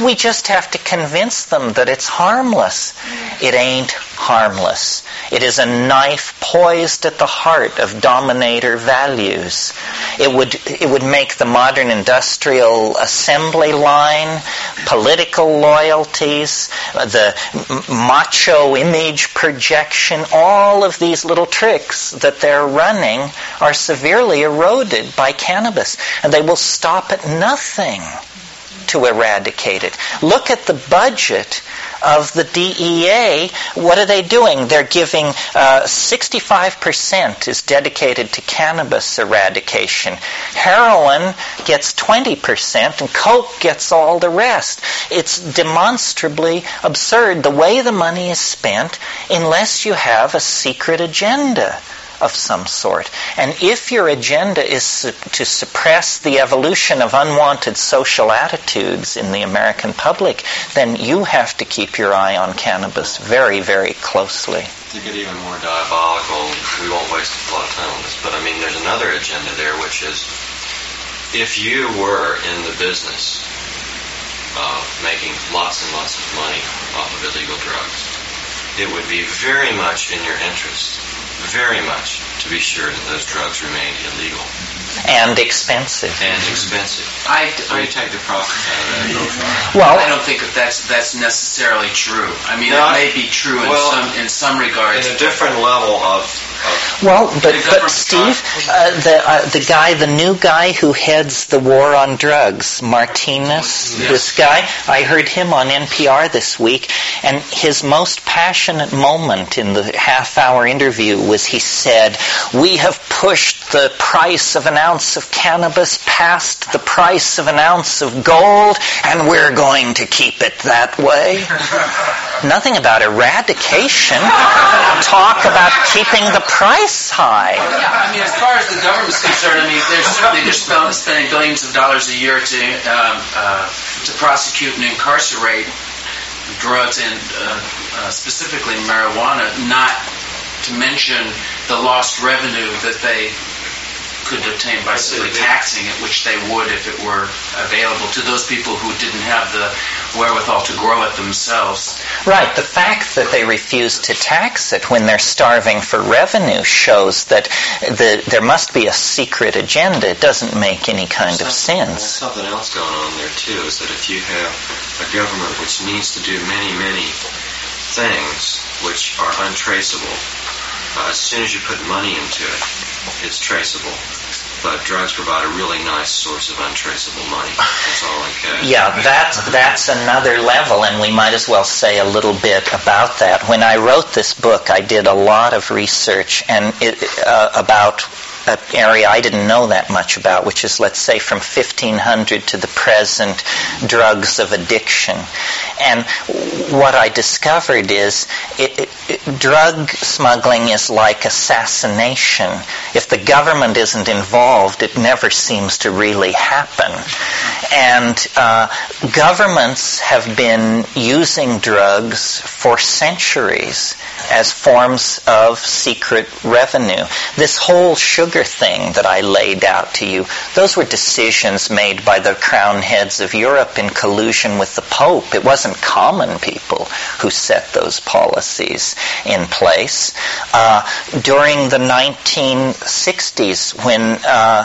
we just have to convince them that it's harmless. It ain't harmless. It is a knife poised at the heart of dominator values. It would, it would make the modern industrial assembly line, political loyalties, the macho image projection, all of these little tricks that they're running are severely eroded by cannabis. And they will stop at nothing to eradicate it. Look at the budget of the DEA. What are they doing? They're giving uh, 65% is dedicated to cannabis eradication. Heroin gets 20% and coke gets all the rest. It's demonstrably absurd the way the money is spent unless you have a secret agenda of some sort. And if your agenda is su- to suppress the evolution of unwanted social attitudes in the American public, then you have to keep your eye on cannabis very, very closely. To get even more diabolical, we won't waste a lot of time on this, but I mean, there's another agenda there, which is if you were in the business of making lots and lots of money off of illegal drugs, it would be very much in your interest very much to be sure that those drugs remain illegal. And expensive. And expensive. I, so you take the profit out of that. Well, I don't think that that's that's necessarily true. I mean, No, it may be true in well, some in some regards. In a different level of Well, but, but Steve, uh, the uh, the guy, the new guy who heads the war on drugs, Martinez, Yes. this guy, I heard him on NPR this week, and his most passionate moment in the half-hour interview was he said, "We have pushed the price of an ounce of cannabis past the price of an ounce of gold, and we're going to keep it that way." Nothing about eradication. Talk about keeping the price high. Yeah, I mean, as far as the government's concerned, I mean, they're certainly spending billions of dollars a year to um, uh, to prosecute and incarcerate drugs and uh, uh, specifically marijuana. Not to mention the lost revenue that they could obtain by simply taxing it, which they would if it were available to those people who didn't have the wherewithal to grow it themselves. Right. The fact that they refuse to tax it when they're starving for revenue shows that the, there must be a secret agenda. It doesn't make any kind of There's sense. something else going on there too. Is that if you have a government which needs to do many, many things which are untraceable, uh, as soon as you put money into it, it's traceable. But drugs provide a really nice source of untraceable money. That's all in cash. Yeah, that's that's another level, and we might as well say a little bit about that. When I wrote this book, I did a lot of research and it, uh, about an area I didn't know that much about, which is, let's say, from 1500 to the present, drugs of addiction. And what I discovered is it, it, it, drug smuggling is like assassination. If the government isn't involved, it never seems to really happen. And uh, governments have been using drugs for centuries as forms of secret revenue. This whole sugar thing that I laid out to you, those were decisions made by the crown heads of Europe in collusion with the Pope. It wasn't common people who set those policies in place. Uh, during the 1960s, when uh,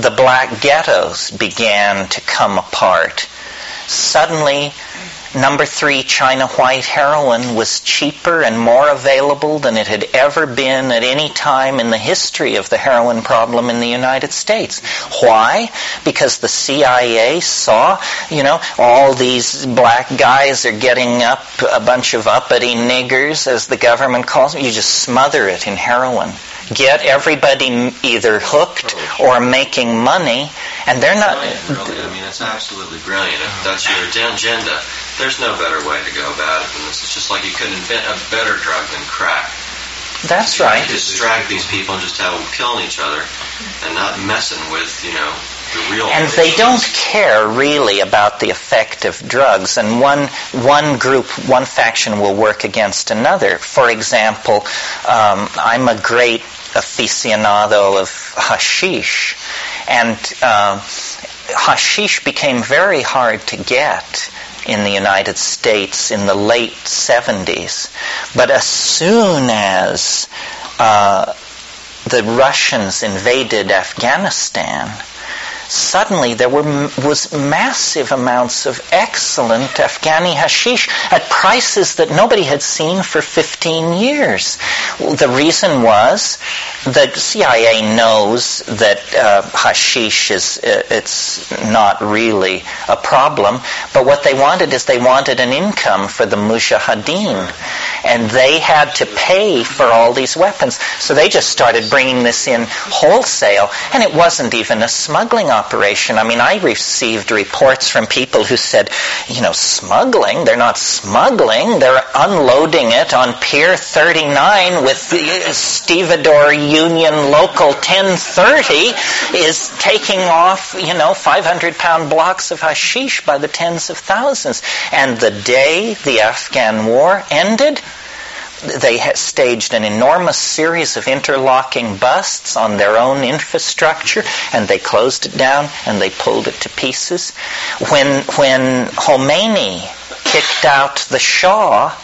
the black ghettos began to come apart, suddenly Number three, China white heroin was cheaper and more available than it had ever been at any time in the history of the heroin problem in the United States. Why? Because the CIA saw, you know, all these black guys are getting up a bunch of uppity niggers, as the government calls them. You just smother it in heroin. Get everybody either hooked or making money, and they're not. Brilliant, really. I mean, it's absolutely brilliant. If that's your agenda, there's no better way to go about it than this. It's just like you couldn't invent a better drug than crack. That's You right. distract these people and just have them killing each other and not messing with, you know, the real. And they don't care really about the effect of drugs, and one one group, one faction will work against another. For example, um, I'm a great aficionado of hashish, and um, hashish became very hard to get in the United States in the late 70s. But as soon as uh, the Russians invaded Afghanistan, suddenly there were was massive amounts of excellent Afghani hashish at prices that nobody had seen for 15 years. The reason was the CIA knows that uh, hashish is uh, it's not really a problem, but what they wanted is they wanted an income for the mujahideen, and they had to pay for all these weapons. So they just started bringing this in wholesale, and it wasn't even a smuggling operation. I mean, I received reports from people who said, you know, smuggling? They're not smuggling. They're unloading it on Pier 39 with the Stevedore Union Local 1030 is taking off, you know, 500 pound blocks of hashish by the tens of thousands. And the day the Afghan war ended, they staged an enormous series of interlocking busts on their own infrastructure, and they closed it down and they pulled it to pieces. When when Khomeini kicked out the Shah,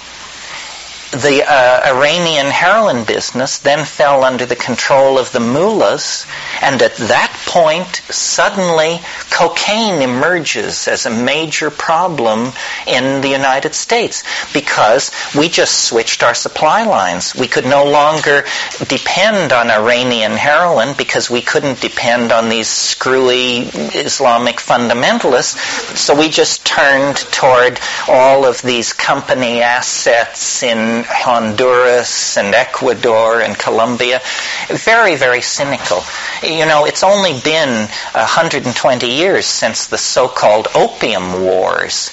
the uh, Iranian heroin business then fell under the control of the mullahs, and at that point, suddenly cocaine emerges as a major problem in the United States because we just switched our supply lines. We could no longer depend on Iranian heroin because we couldn't depend on these screwy Islamic fundamentalists, so we just turned toward all of these company assets in Honduras and Ecuador and Colombia. Very, very cynical. You know, it's only been 120 years since the so-called Opium Wars.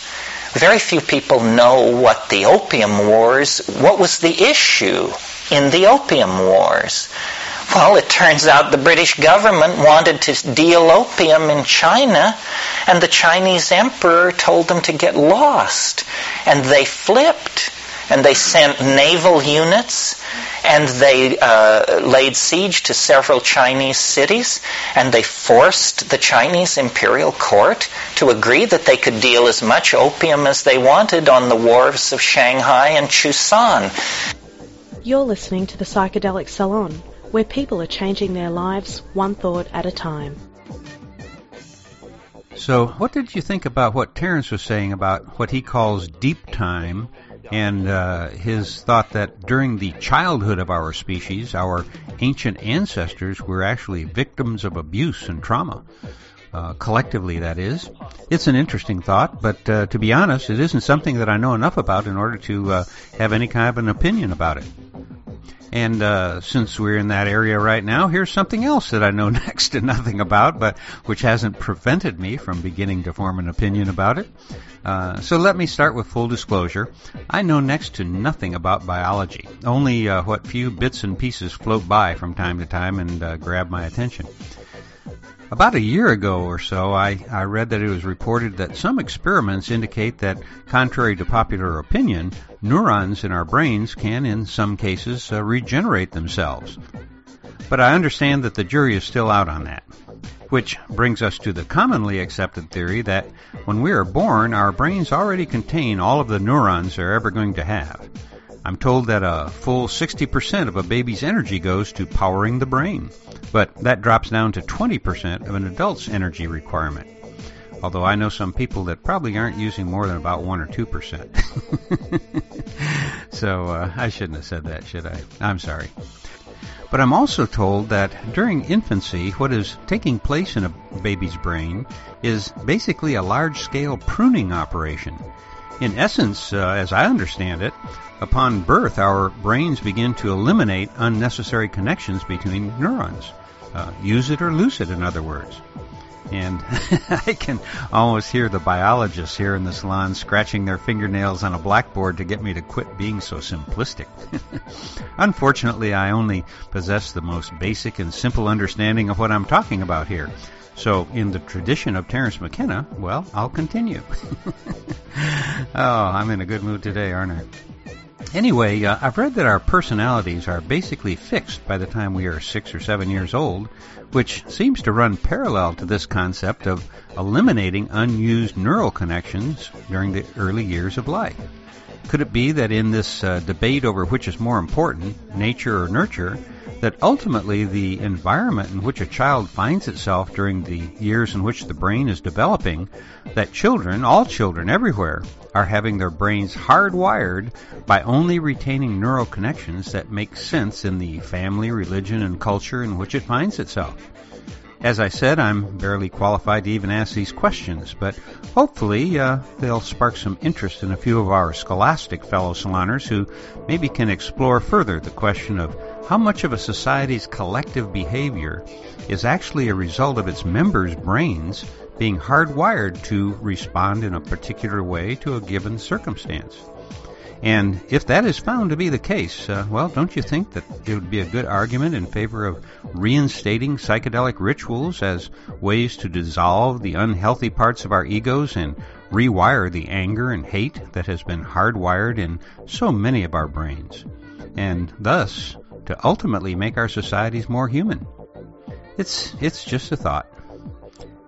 Very few people know what the Opium Wars, what was the issue in the Opium Wars. Well, it turns out the British government wanted to deal opium in China, and the Chinese emperor told them to get lost. And they flipped, and they sent naval units, and they uh, laid siege to several Chinese cities, and they forced the Chinese imperial court to agree that they could deal as much opium as they wanted on the wharves of Shanghai and Chusan. You're listening to the Psychedelic Salon where people are changing their lives one thought at a time. So, what did you think about what Terence was saying about what he calls deep time and uh, his thought that during the childhood of our species, our ancient ancestors were actually victims of abuse and trauma? Uh, collectively, that is. It's an interesting thought, but uh, to be honest, it isn't something that I know enough about in order to uh, have any kind of an opinion about it. And uh, since we're in that area right now, here's something else that I know next to nothing about, but which hasn't prevented me from beginning to form an opinion about it. Uh, so let me start with full disclosure. I know next to nothing about biology, only uh, what few bits and pieces float by from time to time and uh, grab my attention. About a year ago or so, I, I read that it was reported that some experiments indicate that, contrary to popular opinion, neurons in our brains can, in some cases, uh, regenerate themselves. But I understand that the jury is still out on that. Which brings us to the commonly accepted theory that when we are born, our brains already contain all of the neurons they're ever going to have. I'm told that a full 60% of a baby's energy goes to powering the brain, but that drops down to 20% of an adult's energy requirement. Although I know some people that probably aren't using more than about 1 or 2%. so uh, I shouldn't have said that, should I? I'm sorry. But I'm also told that during infancy, what is taking place in a baby's brain is basically a large scale pruning operation. In essence, uh, as I understand it, Upon birth, our brains begin to eliminate unnecessary connections between neurons. Uh, use it or lose it, in other words. And I can almost hear the biologists here in the salon scratching their fingernails on a blackboard to get me to quit being so simplistic. Unfortunately, I only possess the most basic and simple understanding of what I'm talking about here. So, in the tradition of Terence McKenna, well, I'll continue. oh, I'm in a good mood today, aren't I? Anyway, uh, I've read that our personalities are basically fixed by the time we are six or seven years old, which seems to run parallel to this concept of eliminating unused neural connections during the early years of life. Could it be that in this uh, debate over which is more important, nature or nurture, that ultimately the environment in which a child finds itself during the years in which the brain is developing, that children, all children everywhere, are having their brains hardwired by only retaining neural connections that make sense in the family, religion, and culture in which it finds itself. As I said, I'm barely qualified to even ask these questions, but hopefully uh, they'll spark some interest in a few of our scholastic fellow saloners who maybe can explore further the question of how much of a society's collective behavior is actually a result of its members' brains being hardwired to respond in a particular way to a given circumstance. And if that is found to be the case, uh, well, don't you think that it would be a good argument in favor of reinstating psychedelic rituals as ways to dissolve the unhealthy parts of our egos and rewire the anger and hate that has been hardwired in so many of our brains? And thus, to ultimately make our societies more human. It's, it's just a thought.